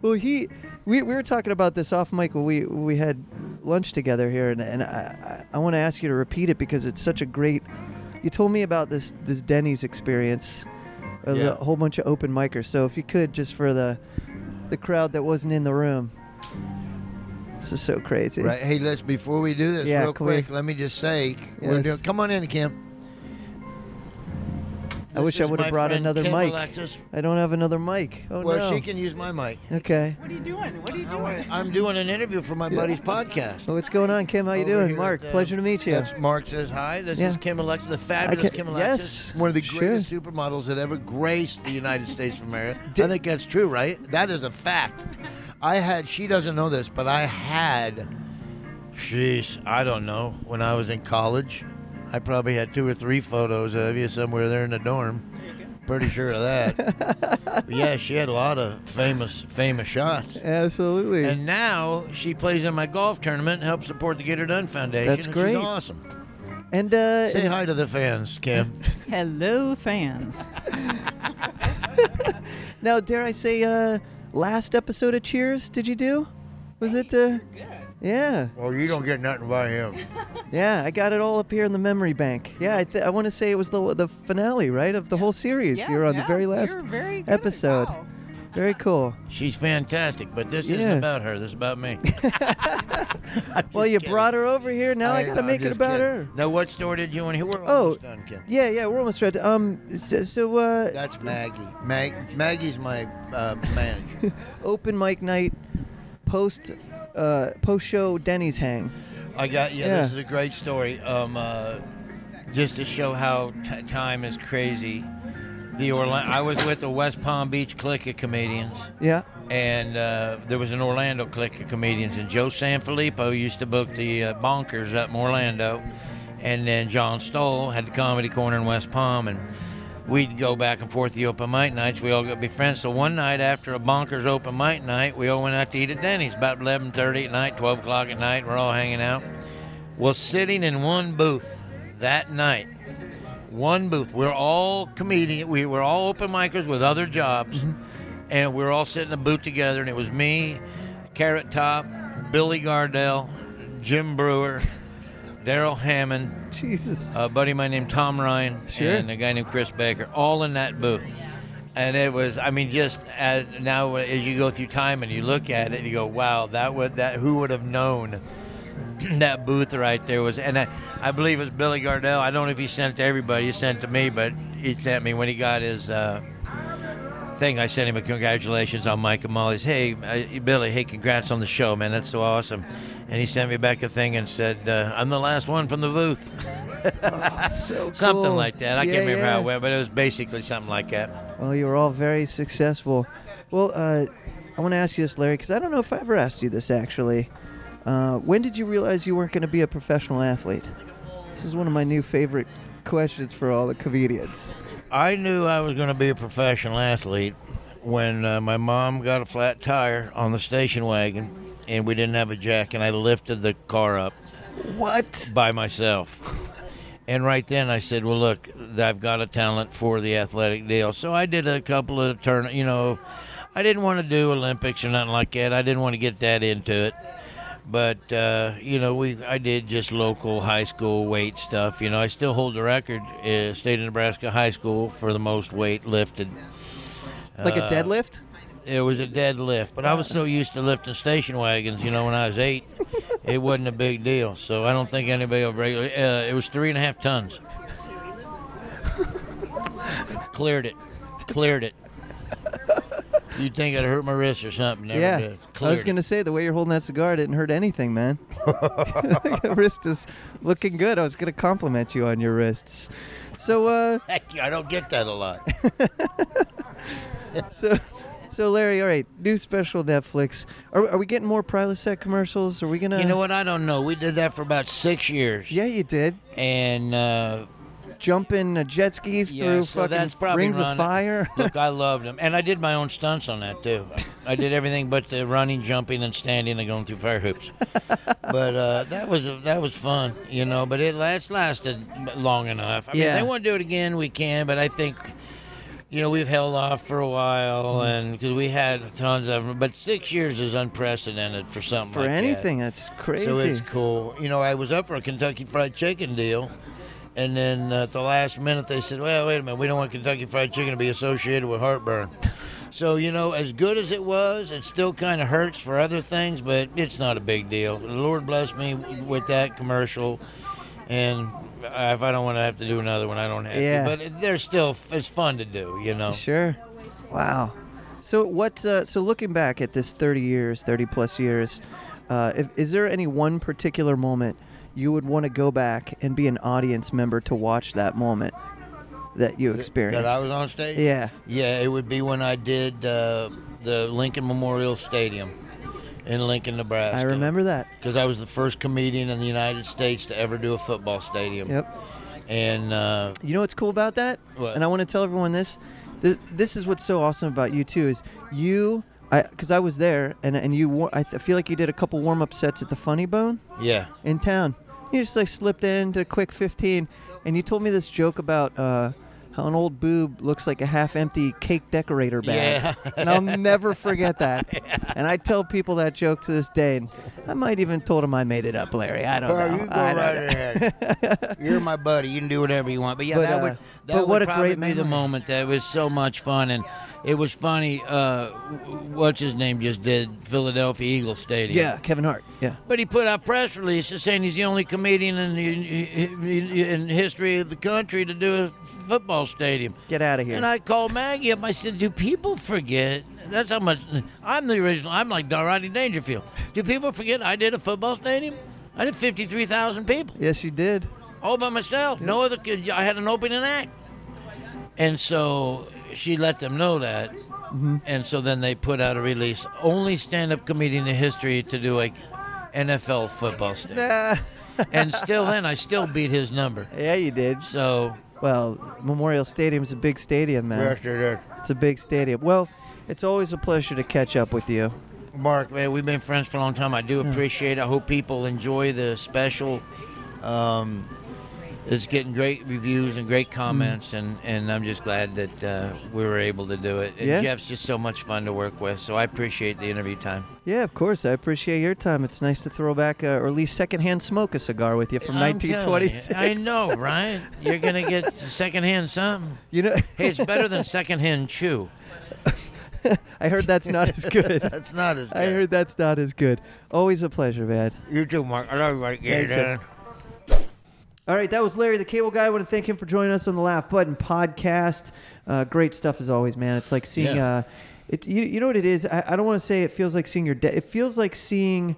Well, he, we, we were talking about this off mic when we we had lunch together here, and, and I, I, I want to ask you to repeat it because it's such a great. You told me about this this Denny's experience, Yeah. the whole bunch of open micers. So if you could, just for the the crowd that wasn't in the room, this is so crazy. Right. Hey, let's before we do this Yeah, real can we- quick, let me just say, we're Yes. doing, come on in, Kim. I wish I would have brought another Kim mic. Alexis. I don't have another mic. Oh no. Well, no. she can use my mic. Okay. What are you doing? What are you doing? I'm doing an interview for my buddy's podcast. So what's going on, Kim? How you Over doing, here Mark? at, uh, Pleasure to meet you. That's Mark says hi. This Yeah. is Kim Alexis, the fabulous Okay, Kim Alexis. yes, One of the sure. greatest supermodels that ever graced the United States of America. Did- [laughs] I think that's true, right? That is a fact. I had, she doesn't know this, but I had, sheesh, I don't know, when I was in college, I probably had two or three photos of you somewhere there in the dorm. Pretty sure of that. [laughs] Yeah, she had a lot of famous, famous shots. Absolutely. And now she plays in my golf tournament and helps support the Get Her Done Foundation. That's and great. She's awesome. And uh, Say hi to the fans, Kim. [laughs] Hello, fans. [laughs] now, dare I say, uh, last episode of Cheers? Did you do? Was it the? Yeah, well, you don't get nothing by him. [laughs] yeah. I got it all up here in the memory bank. Yeah, I, th- I want to say it was the the finale, right, of the whole series. Yeah, you were on yeah, the very last very episode. Wow. Very cool. She's fantastic, but this Yeah. isn't about her. This is about me. [laughs] [laughs] Well, you brought her over here. Now I, gotta make it about her. Now, what story did you want to hear? We're Oh. done, Kim. Yeah, yeah. We're almost ready. Um, so, so uh, That's Maggie. Mag- Maggie's my uh, manager. open mic night, post, uh, post show Denny's hang. I got yeah, Yeah. This is a great story. Um, uh, just to show how t- time is crazy. The Orla- I was with the West Palm Beach clique of comedians. Yeah. and uh, there was an Orlando clique of comedians, and Joe Sanfilippo used to book the uh, Bonkers up in Orlando, and then John Stoll had the Comedy Corner in West Palm, and we'd go back and forth the open mic nights. We all got to be friends. So one night after a Bonkers open mic night, we all went out to eat at Denny's about 11:30 at night, 12 o'clock at night. We're all hanging out. Well, sitting in one booth that night one booth. We're all comedian. We were all open micers with other jobs, mm-hmm. and we were all sitting in a booth together. And it was me, Carrot Top, Billy Gardell, Jim Breuer, Darrell Hammond, Jesus. a buddy of mine named Tom Ryan, Sure. and a guy named Chris Baker, all in that booth. And it was, I mean, just as now as you go through time and you look at it, you go, "Wow, that would that who would have known [clears throat] that booth right there was?" And I, I believe it was Billy Gardell. I don't know if he sent it to everybody. He sent it to me, but he sent me when he got his uh, thing. I sent him a congratulations on Mike and Molly's. Hey, uh, Billy, hey, congrats on the show, man. That's so awesome. And he sent me back a thing and said, uh, "I'm the last one from the booth." [laughs] [laughs] So something like that. I Yeah, can't remember how yeah. it went, but it was basically something like that. Well, you were all very successful. Well, uh, I want to ask you this, Larry, because I don't know if I ever asked you this actually. Uh, when did you realize you weren't going to be a professional athlete? This is one of my new favorite questions for all the comedians. I knew I was going to be a professional athlete when uh, my mom got a flat tire on the station wagon, and we didn't have a jack, and I lifted the car up What? by myself. And right then I said, "Well, look, I've got a talent for the athletic deal." So I did a couple of turn. You know, I didn't want to do Olympics or nothing like that. I didn't want to get that into it. But uh, you know, we I did just local high school weight stuff. You know, I still hold the record, uh, state of Nebraska high school for the most weight lifted. Like a Uh, deadlift? It was a dead lift. but I was so used to lifting station wagons, you know, when I was eight, it wasn't a big deal. So I don't think anybody will break. Uh, it was three and a half tons. Cleared it, cleared it. You'd think I'd hurt my wrist or something. Never yeah. did. I was going to say the way you're holding that cigar didn't hurt anything, man. [laughs] [laughs] the wrist is looking good. I was going to compliment you on your wrists. So, uh, Heck, I don't get that a lot. [laughs] so, so Larry, all right, new special Netflix. Are, are we getting more Prilosec commercials? Are we gonna? You know what? I don't know. We did that for about six years. Yeah, you did. And uh, Jumping uh, jet skis Yeah, through so fucking that's probably rings run- of fire. [laughs] Look, I [laughs] loved them, and I did my own stunts on that too. I did everything but the running, jumping, and standing and going through fire hoops. but uh, that was that was fun, you know. But it last lasted long enough. I mean, Yeah. they want to do it again, we can. But I think, you know, we've held off for a while, Mm-hmm. and because we had tons of them. But six years is unprecedented for something For like that. anything, that's crazy. So it's cool. You know, I was up for a Kentucky Fried Chicken deal, and then uh, at the last minute they said, "Well, wait a minute, we don't want Kentucky Fried Chicken to be associated with heartburn." [laughs] So you know, as good as it was, it still kind of hurts for other things, but it's not a big deal. The Lord bless me with that commercial, and if I don't want to have to do another one, I don't have Yeah. to. But they're still it's fun to do, you know. Sure. Wow. So what? Uh, so looking back at this 30 years, 30 plus years, uh, if, is there any one particular moment you would want to go back and be an audience member to watch that moment that you experienced? That I was on stage. Yeah. Yeah, it would be when I did uh, the Lincoln Memorial Stadium in Lincoln, Nebraska. I remember that. because I was the first comedian in the United States to ever do a football stadium. Yep. And uh, You know what's cool about that? What? And I want to tell everyone this. This, this is what's so awesome about you too is you I because I was there and and you I th- feel like you did a couple warm up sets at the Funny Bone yeah, in town. You just like slipped in, did a quick 15, and you told me this joke about uh, how an old boob looks like a half empty cake decorator bag. Yeah. and I'll never [laughs] forget that. And I tell people that joke to this day. And I might even told him I made it up, Larry. I don't Oh, know. You go right ahead. [laughs] You're my buddy. You can do whatever you want. But yeah, But, that uh, would that but would what a great be the moment. That was so much fun, and it was funny. Uh, what's his name just did Philadelphia Eagles Stadium. Yeah, Kevin Hart. Yeah. But he put out press releases saying he's the only comedian in the in history of the country to do a football stadium. Get out of here. And I called Maggie up. I said, "Do people forget? That's how much I'm the original. I'm like Rodney Dangerfield. Do people forget I did a football stadium? I did fifty-three thousand people yes, you did. all by myself. No other. kid- I had an opening act, and so she let them know that. Mm-hmm. And so then they put out a release. Only stand-up comedian in history to do a NFL football [laughs] stadium. Ah, and still, then I still beat his number. yeah, you did. So Well, Memorial Stadium's a big stadium, man. It's a big stadium. Well, it's always a pleasure to catch up with you. Mark, man, we've been friends for a long time. I do appreciate it. I hope people enjoy the special. Um, it's getting great reviews and great comments, and, and I'm just glad that uh, we were able to do it. And Yeah. Jeff's just so much fun to work with, so I appreciate the interview time. Yeah, of course. I appreciate your time. It's nice to throw back, uh, or at least secondhand smoke a cigar with you from I'm telling you, 1926. I know, [laughs] right? You're gonna get secondhand something. You know, [laughs] Hey, it's better than secondhand chew. [laughs] I heard that's not as good. That's not as good. I heard that's not as good. Always a pleasure, man. you too, Mark. I love you. Right, Thanks. All right, that was Larry the Cable Guy. I want to thank him for joining us on the Laugh Button podcast. Uh, great stuff as always, man. It's like seeing, Yeah. uh, it. You, you know what it is? I, I don't want to say it feels like seeing your dad. It feels like seeing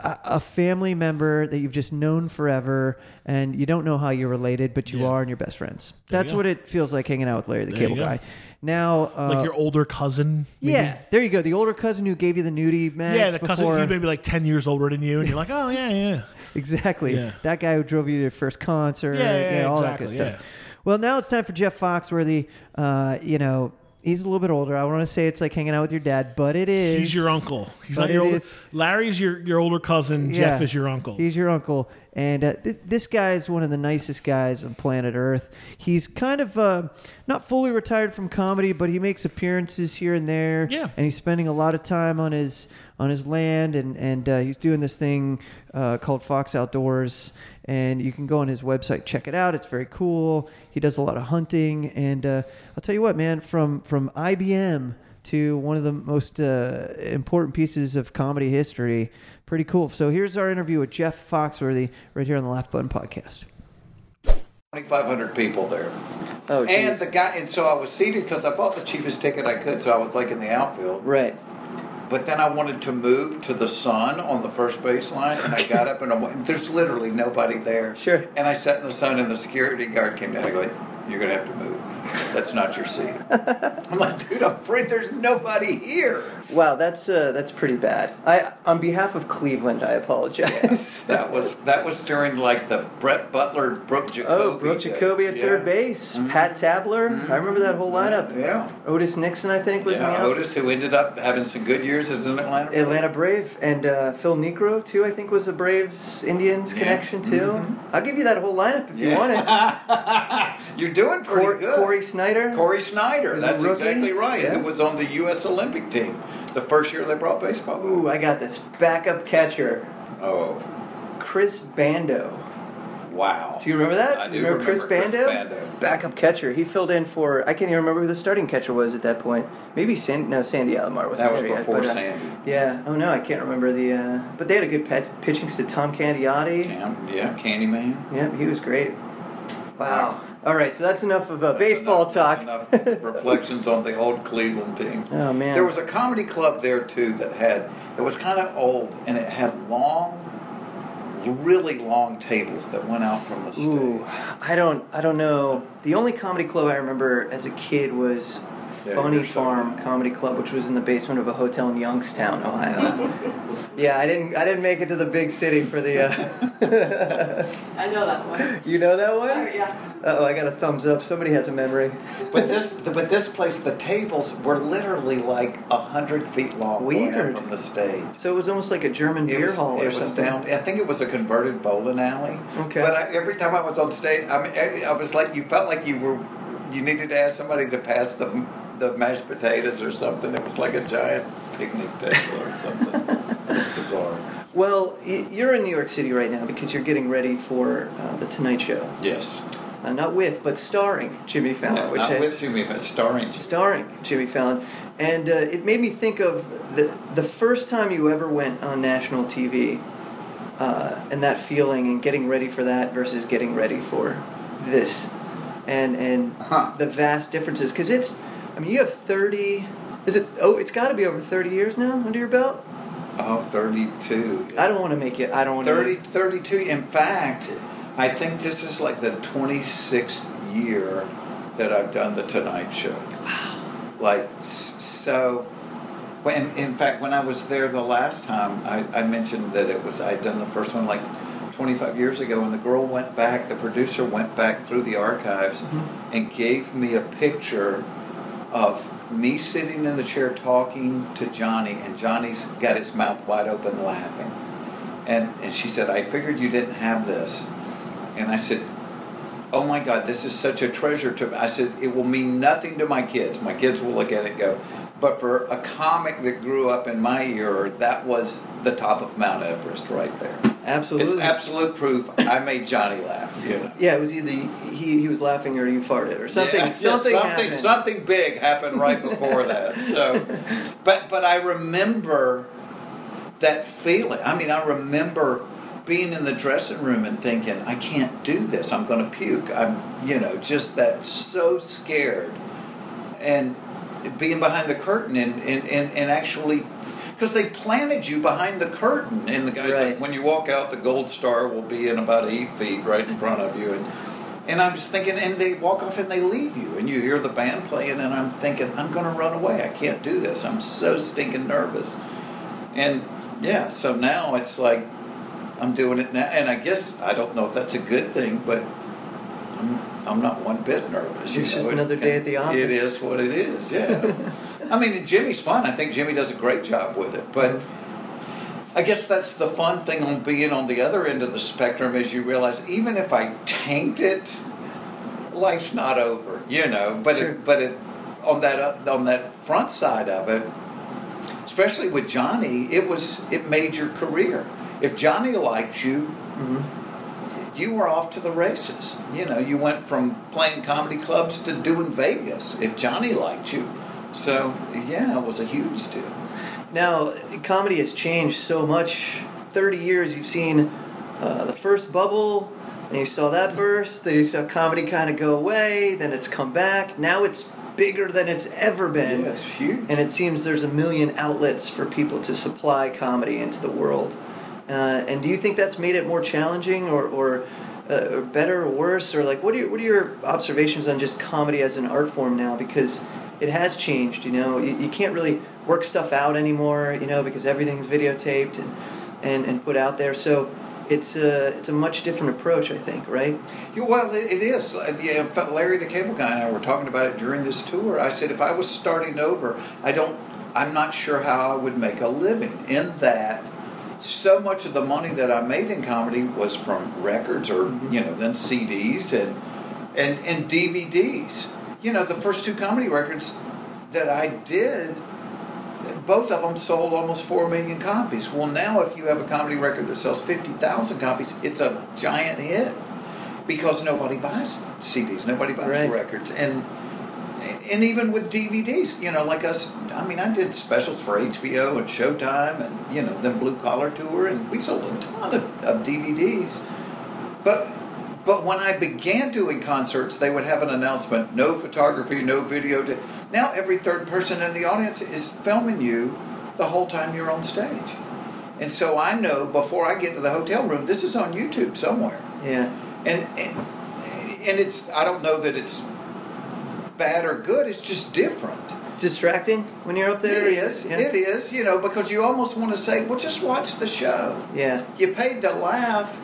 a, a family member that you've just known forever, and you don't know how you're related, but you Yeah. are, and you're best friends. There you That's go. what it feels like hanging out with Larry the There you Cable go. Guy. Now, uh, like your older cousin. maybe? yeah, there you go. The older cousin who gave you the nudie mags Yeah, the cousin before. who's maybe like ten years older than you, and you're like, oh yeah, yeah. [laughs] Exactly. Yeah. That guy who drove you to your first concert. Yeah, yeah, yeah, all exactly, that good yeah. stuff. Well, now it's time for Jeff Foxworthy. Uh, you know, he's a little bit older. I want to say it's like hanging out with your dad, but it is. He's your uncle. He's not your older. is- Larry's your your older cousin. Jeff is your uncle. He's your uncle. And uh, th- this guy is one of the nicest guys on planet Earth. He's kind of uh, not fully retired from comedy, but he makes appearances here and there. Yeah. And he's spending a lot of time on his on his land, and and uh, he's doing this thing uh, called Fox Outdoors. And you can go on his website, check it out. It's very cool. He does a lot of hunting, and uh, I'll tell you what, man. From from IBM to one of the most uh, important pieces of comedy history. Pretty cool. So here's our interview with Jeff Foxworthy right here on the Laugh Button podcast. 2,500 people there. Oh, and the guy, and so I was seated because I bought the cheapest ticket I could, so I was like in the outfield. right. But then I wanted to move to the sun on the first baseline, and I got up and I went, there's literally nobody there. Sure. And I sat in the sun, and the security guard came down. I go, you're gonna have to move. That's not your seat. [laughs] I'm like, dude, I'm afraid there's nobody here. Wow, that's uh, that's pretty bad. I, on behalf of Cleveland, I apologize. That was that was during like the Brett Butler, Brook Jacoby. oh, Brook Jacoby at Yeah. third base, Pat Tabler. I remember that whole lineup. Yeah. Otis Nixon, I think, was in the Yeah. Otis, who ended up having some good years as an Atlanta. Braves. Atlanta Brave and uh, Phil Niekro too. I think was a Braves Indians connection too. I'll give you that whole lineup if you want it. [laughs] You're doing pretty Cor- good. Cory Snyder. Cory Snyder. That's exactly right. Yeah. Who was on the U.S. Olympic team the first year they brought baseball. back. Ooh, I got this backup catcher, Oh, Chris Bando. Wow. Do you remember that? I do you remember, Chris, remember Chris Bando? Bando. Backup catcher. He filled in for I can't even remember who the starting catcher was at that point. Maybe San, no Sandy Alomar was That was there yet, before but, uh, Sandy. Yeah. Oh no, I can't remember the. Uh, but they had a good pet, pitching to Tom Candiotti. Cam, yeah, Candyman. Yeah, he was great. Wow. All right, so that's enough of uh, baseball enough- talk. enough reflections on the old Cleveland team. [laughs] Oh, man. There was a comedy club there too that had it was kind of old and it had long, really long tables that went out from the stage. Ooh, I don't, I don't know. The only comedy club I remember as a kid was Yeah, Funny you're so Farm. Comedy Club, which was in the basement of a hotel in Youngstown, Ohio. yeah, I didn't, I didn't make it to the big city for the. Uh, [laughs] I know that one. you know that one? Oh, yeah. Oh, I got a thumbs up. Somebody has a memory. But this, but this place, the tables were literally like a hundred feet long, going Weird. out from the stage. So it was almost like a German It beer was, hall or it was something. down. I think it was a converted bowling alley. Okay. But I, every time I was on stage, I mean, I, I was like, you felt like you were, you needed to ask somebody to pass the the mashed potatoes or something. It was like a giant picnic table or something. [laughs] it's bizarre. Well, you're in New York City right now because you're getting ready for uh, the Tonight Show. Yes. Uh, not with, but starring Jimmy Fallon. No, which not with Jimmy, but starring. starring Jimmy Fallon, and uh, it made me think of the the first time you ever went on national TV, uh, and that feeling, and getting ready for that versus getting ready for this, and and Huh. the vast differences. Because it's, I mean, you have thirty. Is it? Oh, it's got to be over thirty years now under your belt. Oh, 32. I don't want to make it. I don't want 30, to. 32. In fact, I think this is like the 26th year that I've done the Tonight Show. Wow. Like, so, when, in fact, when I was there the last time, I, I mentioned that it was, I'd done the first one like 25 years ago, and the girl went back, the producer went back through the archives mm-hmm. and gave me a picture of me sitting in the chair talking to Johnny, and Johnny's got his mouth wide open laughing. And, and she said, I figured you didn't have this. And I said, Oh my God, this is such a treasure to me. I said, It will mean nothing to my kids. My kids will look at it and go, But for a comic that grew up in my era, that was the top of Mount Everest right there. Absolutely. It's absolute proof I made Johnny laugh, you know. yeah, it was either he, he was laughing or you farted or something. Yeah, yeah, something something, happened. something big happened right before that. So, [laughs] but but I remember that feeling. I mean, I remember being in the dressing room and thinking, I can't do this. I'm going to puke. I'm, you know, just that so scared, and being behind the curtain and and and, and actually. Because they planted you behind the curtain, and the guys Right. like, when you walk out, the gold star will be in about eight feet right in front of you, and and I'm just thinking, and they walk off and they leave you, and you hear the band playing, and I'm thinking, I'm going to run away. I can't do this. I'm so stinking nervous. And yeah, so now it's like I'm doing it now, and I guess I don't know if that's a good thing, but I'm I'm not one bit nervous. you It's know. just It- another day at the office. It is what it is. Yeah. [laughs] I mean, Jimmy's fun. I think Jimmy does a great job with it, but. I guess that's the fun thing on being on the other end of the spectrum is you realize even if I tanked it, life's not over, you know. But Sure. it, but it on that uh, on that front side of it, especially with Johnny, it was it made your career. If Johnny liked you, you were off to the races. You know, you went from playing comedy clubs to doing Vegas. If Johnny liked you, so yeah, it was a huge deal. Now, comedy has changed so much. 30 years, you've seen uh, the first bubble, and you saw that burst, then you saw comedy kind of go away, then it's come back. Now it's bigger than it's ever been. Yeah, it's huge. And it seems there's a million outlets for people to supply comedy into the world. Uh, and do you think that's made it more challenging or, or, uh, or better or worse? Or like, what are, your, what are your observations on just comedy as an art form now? Because it has changed, you know. You, you can't really work stuff out anymore, you know, because everything's videotaped and, and, and put out there. So it's a, it's a much different approach, I think, right? Yeah, well, it is. Uh, Yeah, Larry the Cable Guy and I were talking about it during this tour. I said if I was starting over, I don't. I'm not sure how I would make a living. In that, so much of the money that I made in comedy was from records, or you know, then CDs and and and DVDs. You know, the first two comedy records that I did both of them sold almost 4 million copies. Well, now if you have a comedy record that sells 50,000 copies, it's a giant hit. because nobody buys CDs, nobody buys Right. records, and and even with DVDs, you know, like us. I mean, I did specials for HBO and Showtime, and you know, then Blue Collar Tour, and we sold a ton of, of DVDs. But but when I began doing concerts, they would have an announcement: no photography, no video. To, now every third person in the audience is filming you the whole time you're on stage. And so I know before I get to the hotel room, this is on YouTube somewhere. Yeah. And and, and it's I don't know that it's bad or good. It's just different. Distracting when you're up there. It is. Yeah. It is. You know, because you almost want to say, well, just watch the show. Yeah. You paid to laugh,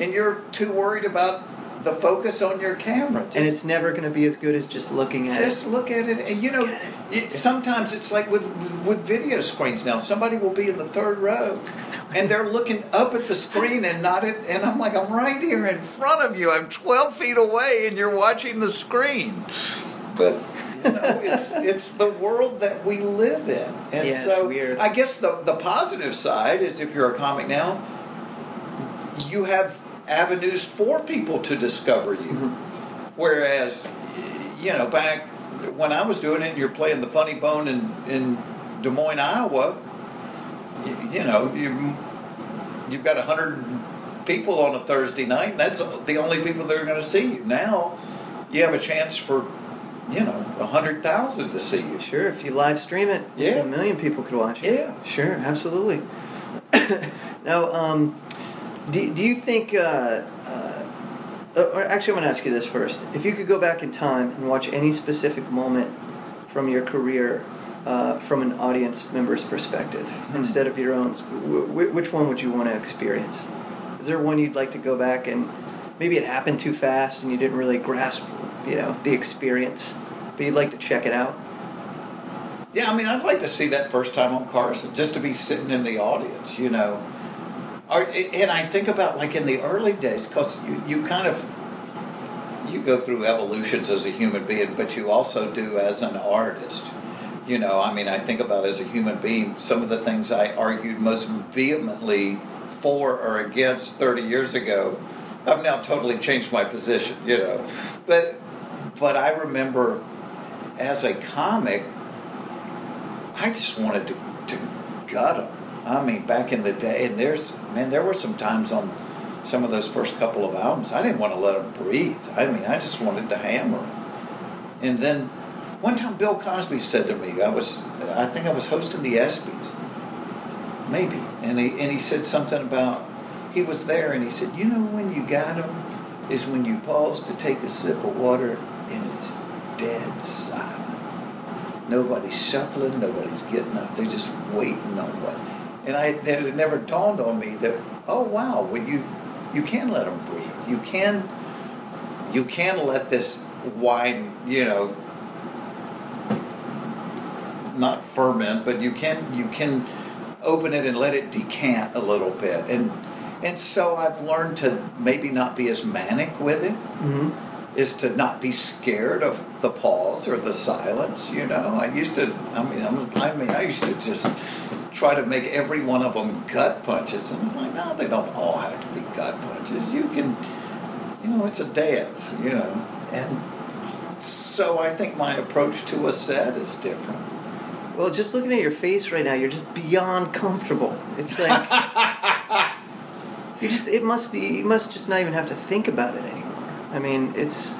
and you're too worried about the focus on your camera. Just, and it's never going to be as good as just looking at just it. Just look at it, and you know, it, sometimes it's like with, with with video screens now. Somebody will be in the third row, and they're looking up at the screen and not at. And I'm like, I'm right here in front of you. I'm 12 feet away, and you're watching the screen. But you know, [laughs] it's it's the world that we live in, and Yeah, so weird. I guess the the positive side is if you're a comic now, you have avenues for people to discover you. Whereas, you know, back when I was doing it, and you're playing the Funny Bone in, in Des Moines, Iowa. y- You know, you you've got a hundred people on a Thursday night, and that's the only people that are going to see you. Now, you have a chance for, you know, a hundred thousand to see you. Sure, if you live stream it, Yeah. a million people could watch it. Yeah. Sure, absolutely. [coughs] now, um, do, do you think, uh, uh, or actually, I'm going to ask you this first. If you could go back in time and watch any specific moment from your career uh, from an audience member's perspective instead of your own, w- which one would you want to experience? Is there one you'd like to go back and maybe it happened too fast and you didn't really grasp, you know, the experience, but you'd like to check it out? Yeah, I mean, I'd like to see that first time on Carson, just to be sitting in the audience, you know. And I think about like in the early days, because you, you kind of you go through evolutions as a human being, but you also do as an artist. You know, I mean, I think about as a human being, some of the things I argued most vehemently for or against 30 years ago, I've now totally changed my position, you know. But but I remember as a comic, I just wanted to, to gut them. I mean, back in the day, and there's man, there were some times on some of those first couple of albums I didn't want to let them breathe. I mean, I just wanted to hammer them. And then one time, Bill Cosby said to me, I was, I think I was hosting the ESPYS, maybe, and he and he said something about he was there, and he said, you know, when you got them is when you pause to take a sip of water and it's dead silent. Nobody's shuffling, nobody's getting up. They're just waiting on what. And I, it never dawned on me that, oh wow, well you, you can let them breathe. You can, you can let this wine, you know, not ferment, but you can, you can open it and let it decant a little bit. And, and so I've learned to maybe not be as manic with it Mm-hmm. Is to not be scared of the pause or the silence. You know, I used to. I mean, I, mean, I used to just try to make every one of them gut punches, and it's like, no, they don't all have to be gut punches. You can, you know, it's a dance. You know, and so I think my approach to a set is different. Well, just looking at your face right now, you're just beyond comfortable. It's like [laughs] you just it must be you must just not even have to think about it anymore. I mean, it's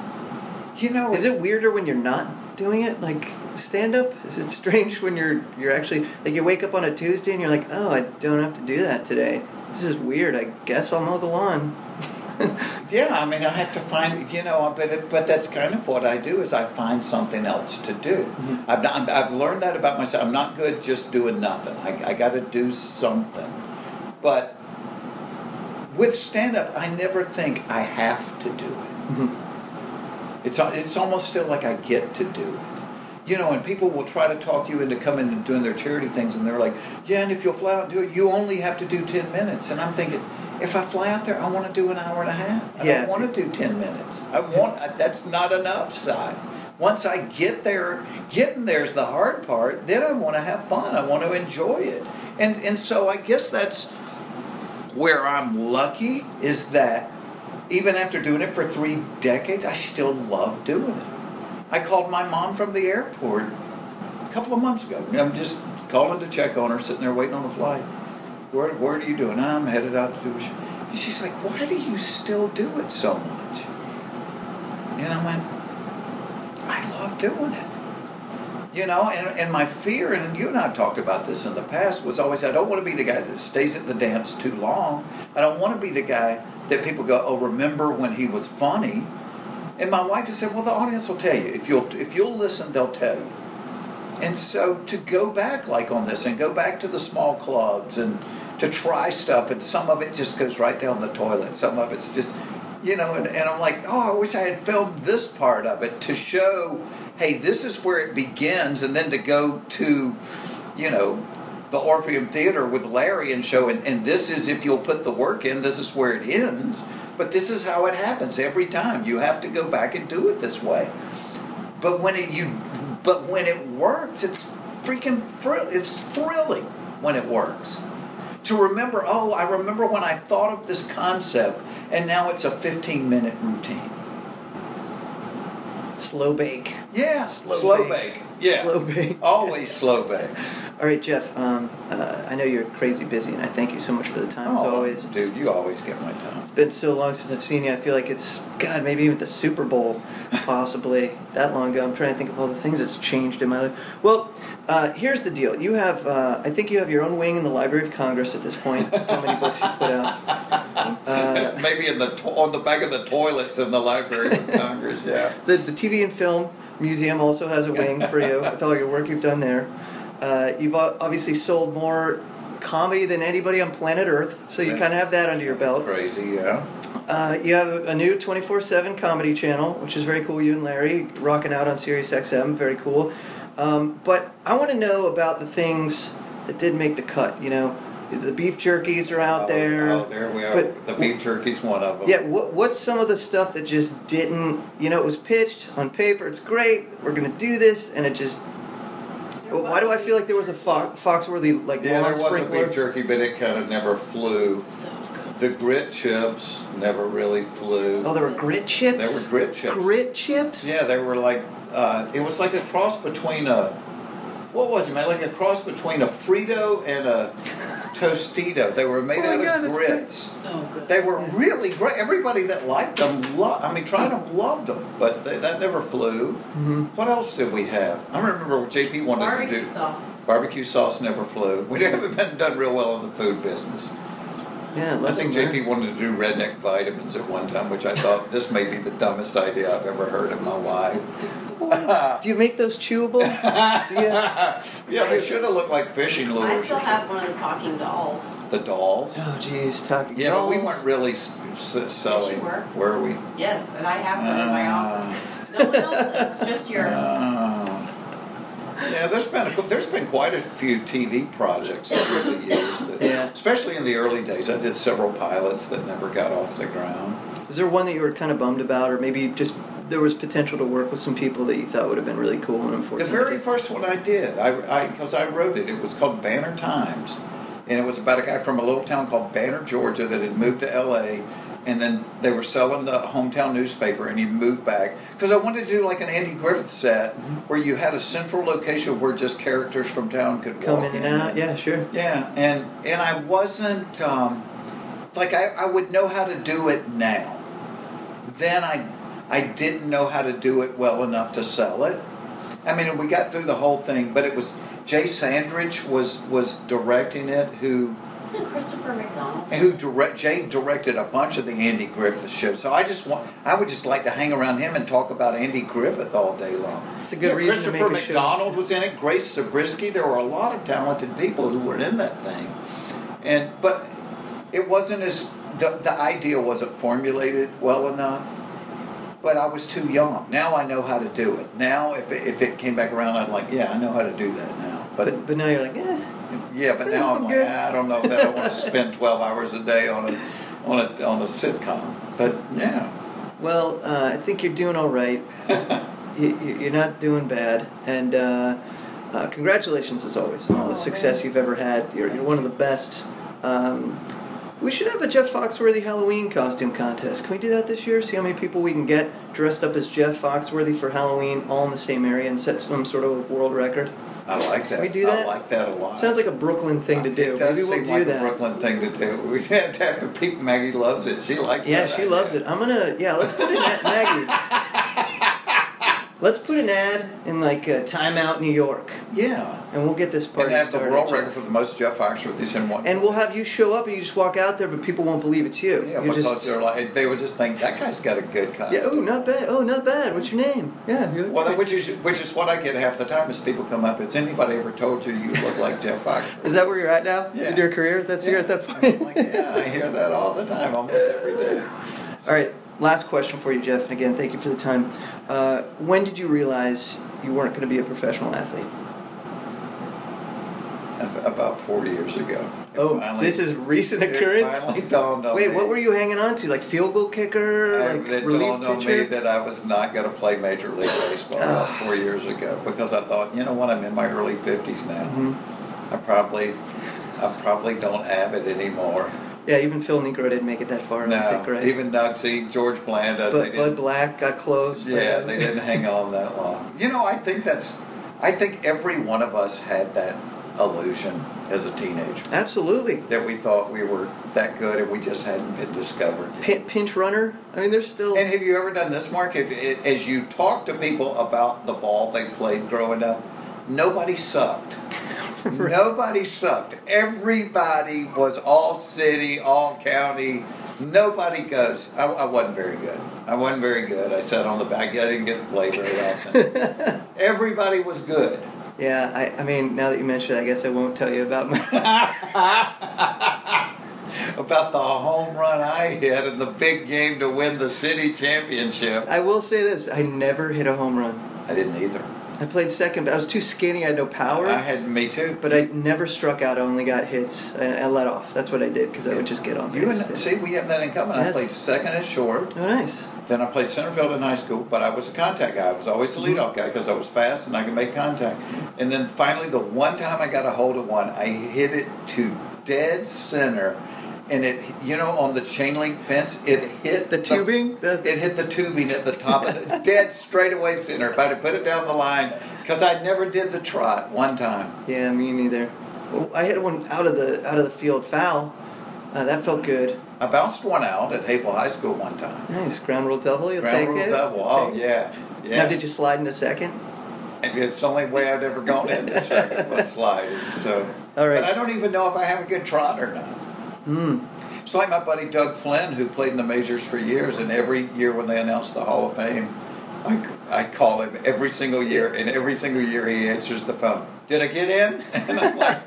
You know, is it weirder when you're not doing it like stand up? Is it strange when you're you're actually like you wake up on a Tuesday and you're like, "Oh, I don't have to do that today." This is weird. I guess I'll mow the lawn. [laughs] Yeah, I mean, I have to find, you know, but it, but that's kind of what I do is I find something else to do. Mm-hmm. I've, not, I've learned that about myself. I'm not good just doing nothing. I, I got to do something. But with stand up, I never think I have to do it. Mm-hmm. It's al- it's almost still like I get to do it. You know, and people will try to talk you into coming and doing their charity things, and they're like, "Yeah, and if you'll fly out and do it, you only have to do ten minutes." And I'm thinking, if I fly out there, I want to do an hour and a half. I Yeah. don't want to do ten minutes. I want that's not enough. Side. Once I get there, getting there's the hard part. Then I want to have fun. I want to enjoy it, and and so I guess that's where I'm lucky is that even after doing it for three decades, I still love doing it. I called my mom from the airport a couple of months ago. I'm just calling to check on her, sitting there waiting on the flight. Where, where are you doing? I'm headed out to do a show. And she's like, why do you still do it so much? And I went, I love doing it. You know, and, and my fear, and you and I have talked about this in the past, was always I don't want to be the guy that stays at the dance too long. I don't want to be the guy that people go, oh, remember when he was funny. And my wife has said, well, the audience will tell you. If you'll, if you'll listen, they'll tell you. And so to go back like on this and go back to the small clubs and to try stuff, and some of it just goes right down the toilet. Some of it's just, you know, and, and I'm like, oh, I wish I had filmed this part of it to show, hey, this is where it begins, and then to go to, you know, the Orpheum Theater with Larry and show, and, and this is if you'll put the work in, this is where it ends. But this is how it happens every time. You have to go back and do it this way. But when it you, but when it works, it's freaking thrill. It's thrilling when it works. To remember, oh, I remember when I thought of this concept, and now it's a 15 minute routine. Slow bake. Yeah, Slow slow, bake. bake. Yeah, Slow bake. Always slow [laughs] bake. All right, Jeff. Um, uh, I know you're crazy busy, and I thank you so much for the time as Oh, always. It's- dude, you always get my time. It's been so long since I've seen you. I feel like it's God, maybe even the Super Bowl, [laughs] possibly that long ago. I'm trying to think of all the things that's changed in my life. Well, uh, here's the deal. You have, uh, I think you have your own wing in the Library of Congress at this point. How many books you put out? Uh, [laughs] Maybe in the to- on the back of the toilets in the Library of Congress. Yeah. the the TV and Film Museum also has a wing for you with all your work you've done there. Uh, you've obviously sold more comedy than anybody on planet Earth, so you kind of have that under your belt. Crazy, yeah. Uh, you have a new 24 7 comedy channel, which is very cool. You and Larry rocking out on Sirius XM, very cool. Um, but I want to know about the things that did make the cut. You know, the beef jerkies are out oh, there. Oh, there we are. But- the beef jerky's one of them. Yeah, what, what's some of the stuff that just didn't, you know, it was pitched on paper, it's great, we're going to do this, and it just. Well, why do I feel like there was a Fo- Foxworthy, like, Yeah, lawn there was a beef jerky, but it kind of never flew. The grit chips never really flew. Oh, there were grit chips? There were grit chips. Grit chips? Yeah, they were like uh, it was like a cross between a what was it, man? Like a cross between a Frito and a Tostito. They were made Oh out God, of grits. So. They were really great. Everybody that liked them, lo- I mean, tried them, loved them, but they, that never flew. Mm-hmm. What else did we have? I remember what JP wanted to do. Barbecue sauce. Barbecue sauce never flew. We [laughs] haven't been done real well in the food business. Yeah, I think JP learned. wanted to do redneck vitamins at one time, which I thought this may be the dumbest idea I've ever heard in my life. Do you make those chewable? Do you? [laughs] Yeah, they should have looked like fishing lures. I or still have something. one of the talking dolls. the dolls. Oh, jeez, talking Yeah, but we weren't really s- s- selling. were. Were we? Yes, and I have one in my Ah. office. No one else's, just [laughs] yours. Uh, yeah, there's been a, there's been quite a few TV projects over the years, that, Yeah. especially in the early days. I did several pilots that never got off the ground. Is there one that you were kind of bummed about, or maybe just there was potential to work with some people that you thought would have been really cool, and The very first one I did, I because I, wrote it. It was called Banner Times, and it was about a guy from a little town called Banner, Georgia, that had moved to L.A. And then they were selling the hometown newspaper, and he moved back because I wanted to do like an Andy Griffith set where you had a central location where just characters from town could come walk in and out. Yeah, sure. Yeah, and and I wasn't um, like I, I would know how to do it now. Then I I didn't know how to do it well enough to sell it. I mean, we got through the whole thing, but it was Jay Sandrich was was directing it, who Isn't Christopher McDonald? and who direct Jay directed a bunch of the Andy Griffith shows. So I just want I would just like to hang around him and talk about Andy Griffith all day long. It's a good Yeah, reason to Christopher make a show. McDonald was in it. Grace Zabriskie. There were a lot of talented people who were in that thing, and but it wasn't as the the idea wasn't formulated well enough. But I was too young. Now I know how to do it. Now, if it, if it came back around, I'm like, yeah, I know how to do that now. But But but now you're like, eh. Yeah, but now I'm I'm like, ah, I don't know that I want to spend 12 hours a day on a on a on a sitcom. But yeah, Well, uh, I think you're doing all right. [laughs] you, you- you're not doing bad, and uh, uh, congratulations as always on all the Oh, success man. you've ever had. You're, you're one of the best. Um, We should have a Jeff Foxworthy Halloween costume contest. Can we do that this year? See how many people we can get dressed up as Jeff Foxworthy for Halloween, all in the same area, and set some sort of world record. I like that. Can we do that? I like that a lot. Sounds like a Brooklyn thing to do. It does Maybe we'll seem do like that. a Brooklyn thing to do. [laughs] We have to have peep. Maggie loves it. She likes it. Yeah, she idea. loves it. I'm gonna yeah. Let's put an ad, [laughs] Maggie. Let's put an ad in like uh, Time Out New York, Yeah. And we'll get this party And party have the world record for the most Jeff Foxworthy's in one. And we'll have you show up and you just walk out there, but people won't believe it's you. yeah, You're because just, they're like they would just think that guy's got a good costume. yeah. Oh, not bad. Oh, not bad. What's your name? Yeah. you look Well, great. which is which is what I get half the time is people come up. Has anybody ever told you you look like Jeff Foxworthy? Is that where you're at now Yeah. in your career? That's you're at that I'm point. like, yeah, I hear that all the time, almost every day. [laughs] All right. Last question for you, Jeff. And again, thank you for the time. Uh, when did you realize you weren't going to be a professional athlete? About four years ago. It Oh, finally- this is recent [laughs] it occurrence. finally dawned on Wait, me. what were you hanging on to? Like field goal kicker, I- like it relief dawned on me pitcher? that I was not going to play Major League [sighs] Baseball about four years ago because I thought, you know what, I'm in my early 50s now. Mm-hmm. I probably, I probably don't have it anymore. yeah, even Phil Niekro didn't make it that far. I No, think, right? even Nugsy, George Blanda, but. Bud Black got closed. Yeah, they didn't hang on that long. You know, I think that's. I think every one of us had that illusion as a teenager Absolutely. that we thought we were that good and we just hadn't been discovered yet. Pin, pinch runner. I mean, there's still. And have you ever done this, Mark? If, as you talk to people about the ball they played growing up, nobody sucked. [laughs] Nobody sucked. Everybody was all city, all county. Nobody goes. I, I wasn't very good. I wasn't very good. I sat on the back. I didn't get to play very often. [laughs] Everybody was good. Yeah, I, I mean, now that you mention it, I guess I won't tell you about my. [laughs] [laughs] About the home run I hit in the big game to win the city championship. I will say this: I never hit a home run. I didn't either. I played second, but I was too skinny. I had no power. I had me too. but I never struck out. I only got hits. I, I let off. That's what I did because I would just get on base. You and see, we have that in common. I played second and short. Oh, nice. Then I played center field in high school, but I was a contact guy. I was always the mm-hmm. leadoff guy because I was fast and I could make contact. And then finally, the one time I got a hold of one, I hit it to dead center, and it, you know, on the chain link fence, it hit The tubing? The- it hit the tubing at the top of the [laughs] dead straightaway center. If I'd have put it down the line, because I never did the trot one time. Yeah, me neither. Well, I hit one out of the out of the field foul. Uh, that felt good. I bounced one out at Hapeville High School one time. Nice ground rule double. You'll Ground take rule it. double. Oh yeah, yeah. Now, did you slide into second? It's the only way I've ever gone into second was [laughs] sliding. So, All right. but I don't even know if I have a good trot or not. Hmm. It's like my buddy Doug Flynn, who played in the majors for years, and every year when they announced the Hall of Fame, I, I call him every single year, and every single year he answers the phone. Did I get in? [laughs] And I'm like,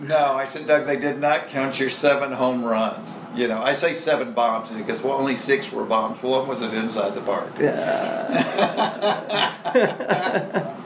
no. I said, Doug, they did not count your seven home runs. You know, I say seven bombs, and he goes, well, only six were bombs. One was it inside the park. Yeah. [laughs]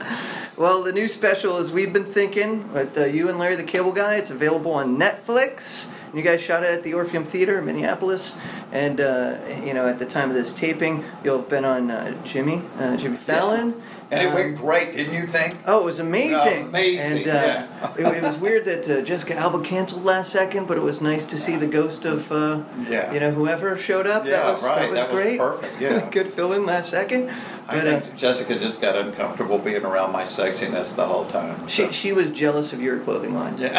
Well, the new special is We've Been Thinking with uh, you and Larry the Cable Guy. It's available on Netflix. You guys shot it at the Orpheum Theater in Minneapolis. And, uh, you know, at the time of this taping, you'll have been on uh, Jimmy, uh, Jimmy Fallon. And it Um, went great, didn't you think? Oh, it was amazing! Amazing, And uh, yeah. it, it was weird that uh, Jessica Alba canceled last second, but it was nice to see the ghost of uh, Yeah. you know whoever showed up. that Yeah, was, right. That was That was great. perfect, [laughs] yeah. good fill in last second. I But uh, think Jessica just got uncomfortable being around my sexiness the whole time. she so- she was jealous of your clothing line. yeah.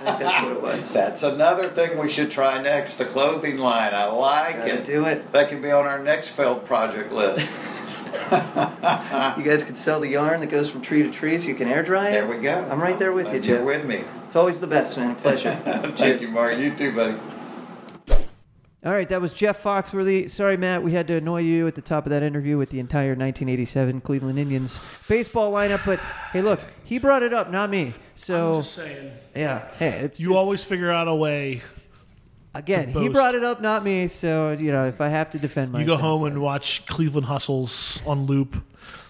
I think that's what it was. [laughs] That's another thing we should try next the clothing line. I like Gotta it. do it. That can be on our next failed project list. [laughs] You guys could sell the yarn that goes from tree to tree, so you can air dry it. There we go. I'm right there with you, Jeff. You're with me. It's always the best, man. Pleasure. [laughs] Thank Cheers. you, Mark. You too, buddy. All right, that was Jeff Foxworthy. Sorry, Matt, we had to annoy you at the top of that interview with the entire 1987 Cleveland Indians baseball lineup. But hey, look, he brought it up, not me. So I'm just saying. yeah, hey, it's You it's- always figure out a way. Again. He boast. brought it up, not me. So you know, if I have to defend myself, You go home and watch Cleveland Hustles on loop,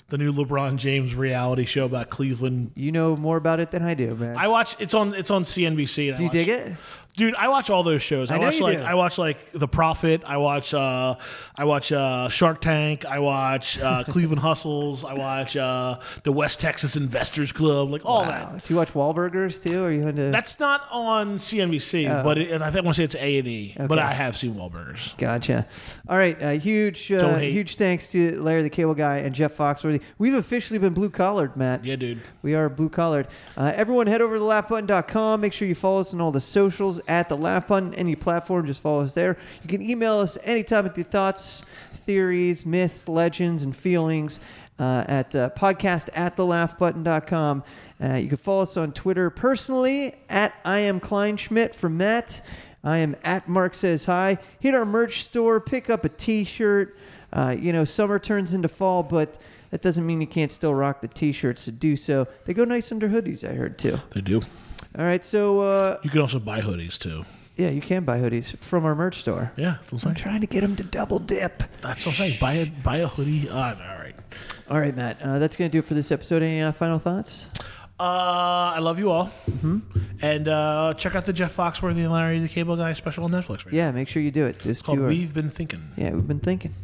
the new LeBron James reality show about Cleveland. You know more about it than I do, man. I watch it's on it's on CNBC. and I do you watch- dig it? Dude, I watch all those shows. I, I watch like do. I watch like The Profit. I watch uh, I watch uh, Shark Tank. I watch uh, [laughs] Cleveland Hustles. I watch uh, the West Texas Investors Club. Like all that. Do you watch Wahlburgers too? Or are you into? That's not on CNBC, Oh. but it, I think I want to say it's A and E. But I have seen Wahlburgers. Gotcha. All right. Uh, huge, uh, huge thanks to Larry the Cable Guy and Jeff Foxworthy. We've officially been blue collared, Matt. Yeah, dude. We are blue collared. Uh, everyone, head over to laughbutton.com. Make sure you follow us on all the socials at the Laugh Button. Any platform, just follow us there. You can email us anytime with your thoughts, theories, myths, legends, and feelings uh, at uh, podcast at thelaughbutton.com. Uh, you can follow us on Twitter personally at I am Kleinschmidt for Matt. I am at Mark Says Hi. Hit our merch store, pick up a t shirt. Uh, you know, summer turns into fall, but that doesn't mean you can't still rock the t-shirts to do so. They go nice under hoodies, I heard too. They do. All right, so uh, You can also buy hoodies too. yeah, you can buy hoodies from our merch store. Yeah, that's what I'm I'm saying. trying to get them to double dip. That's what I'm saying. Buy a buy a hoodie. Uh, all right. All right, Matt, uh, that's gonna do it for this episode. Any uh, final thoughts? Uh, I love you all. Mm-hmm. And uh, check out the Jeff Foxworthy and Larry the Cable Guy special on Netflix right now. Yeah, make sure you do it. This It's called We've Been Thinking. yeah, we've been thinking.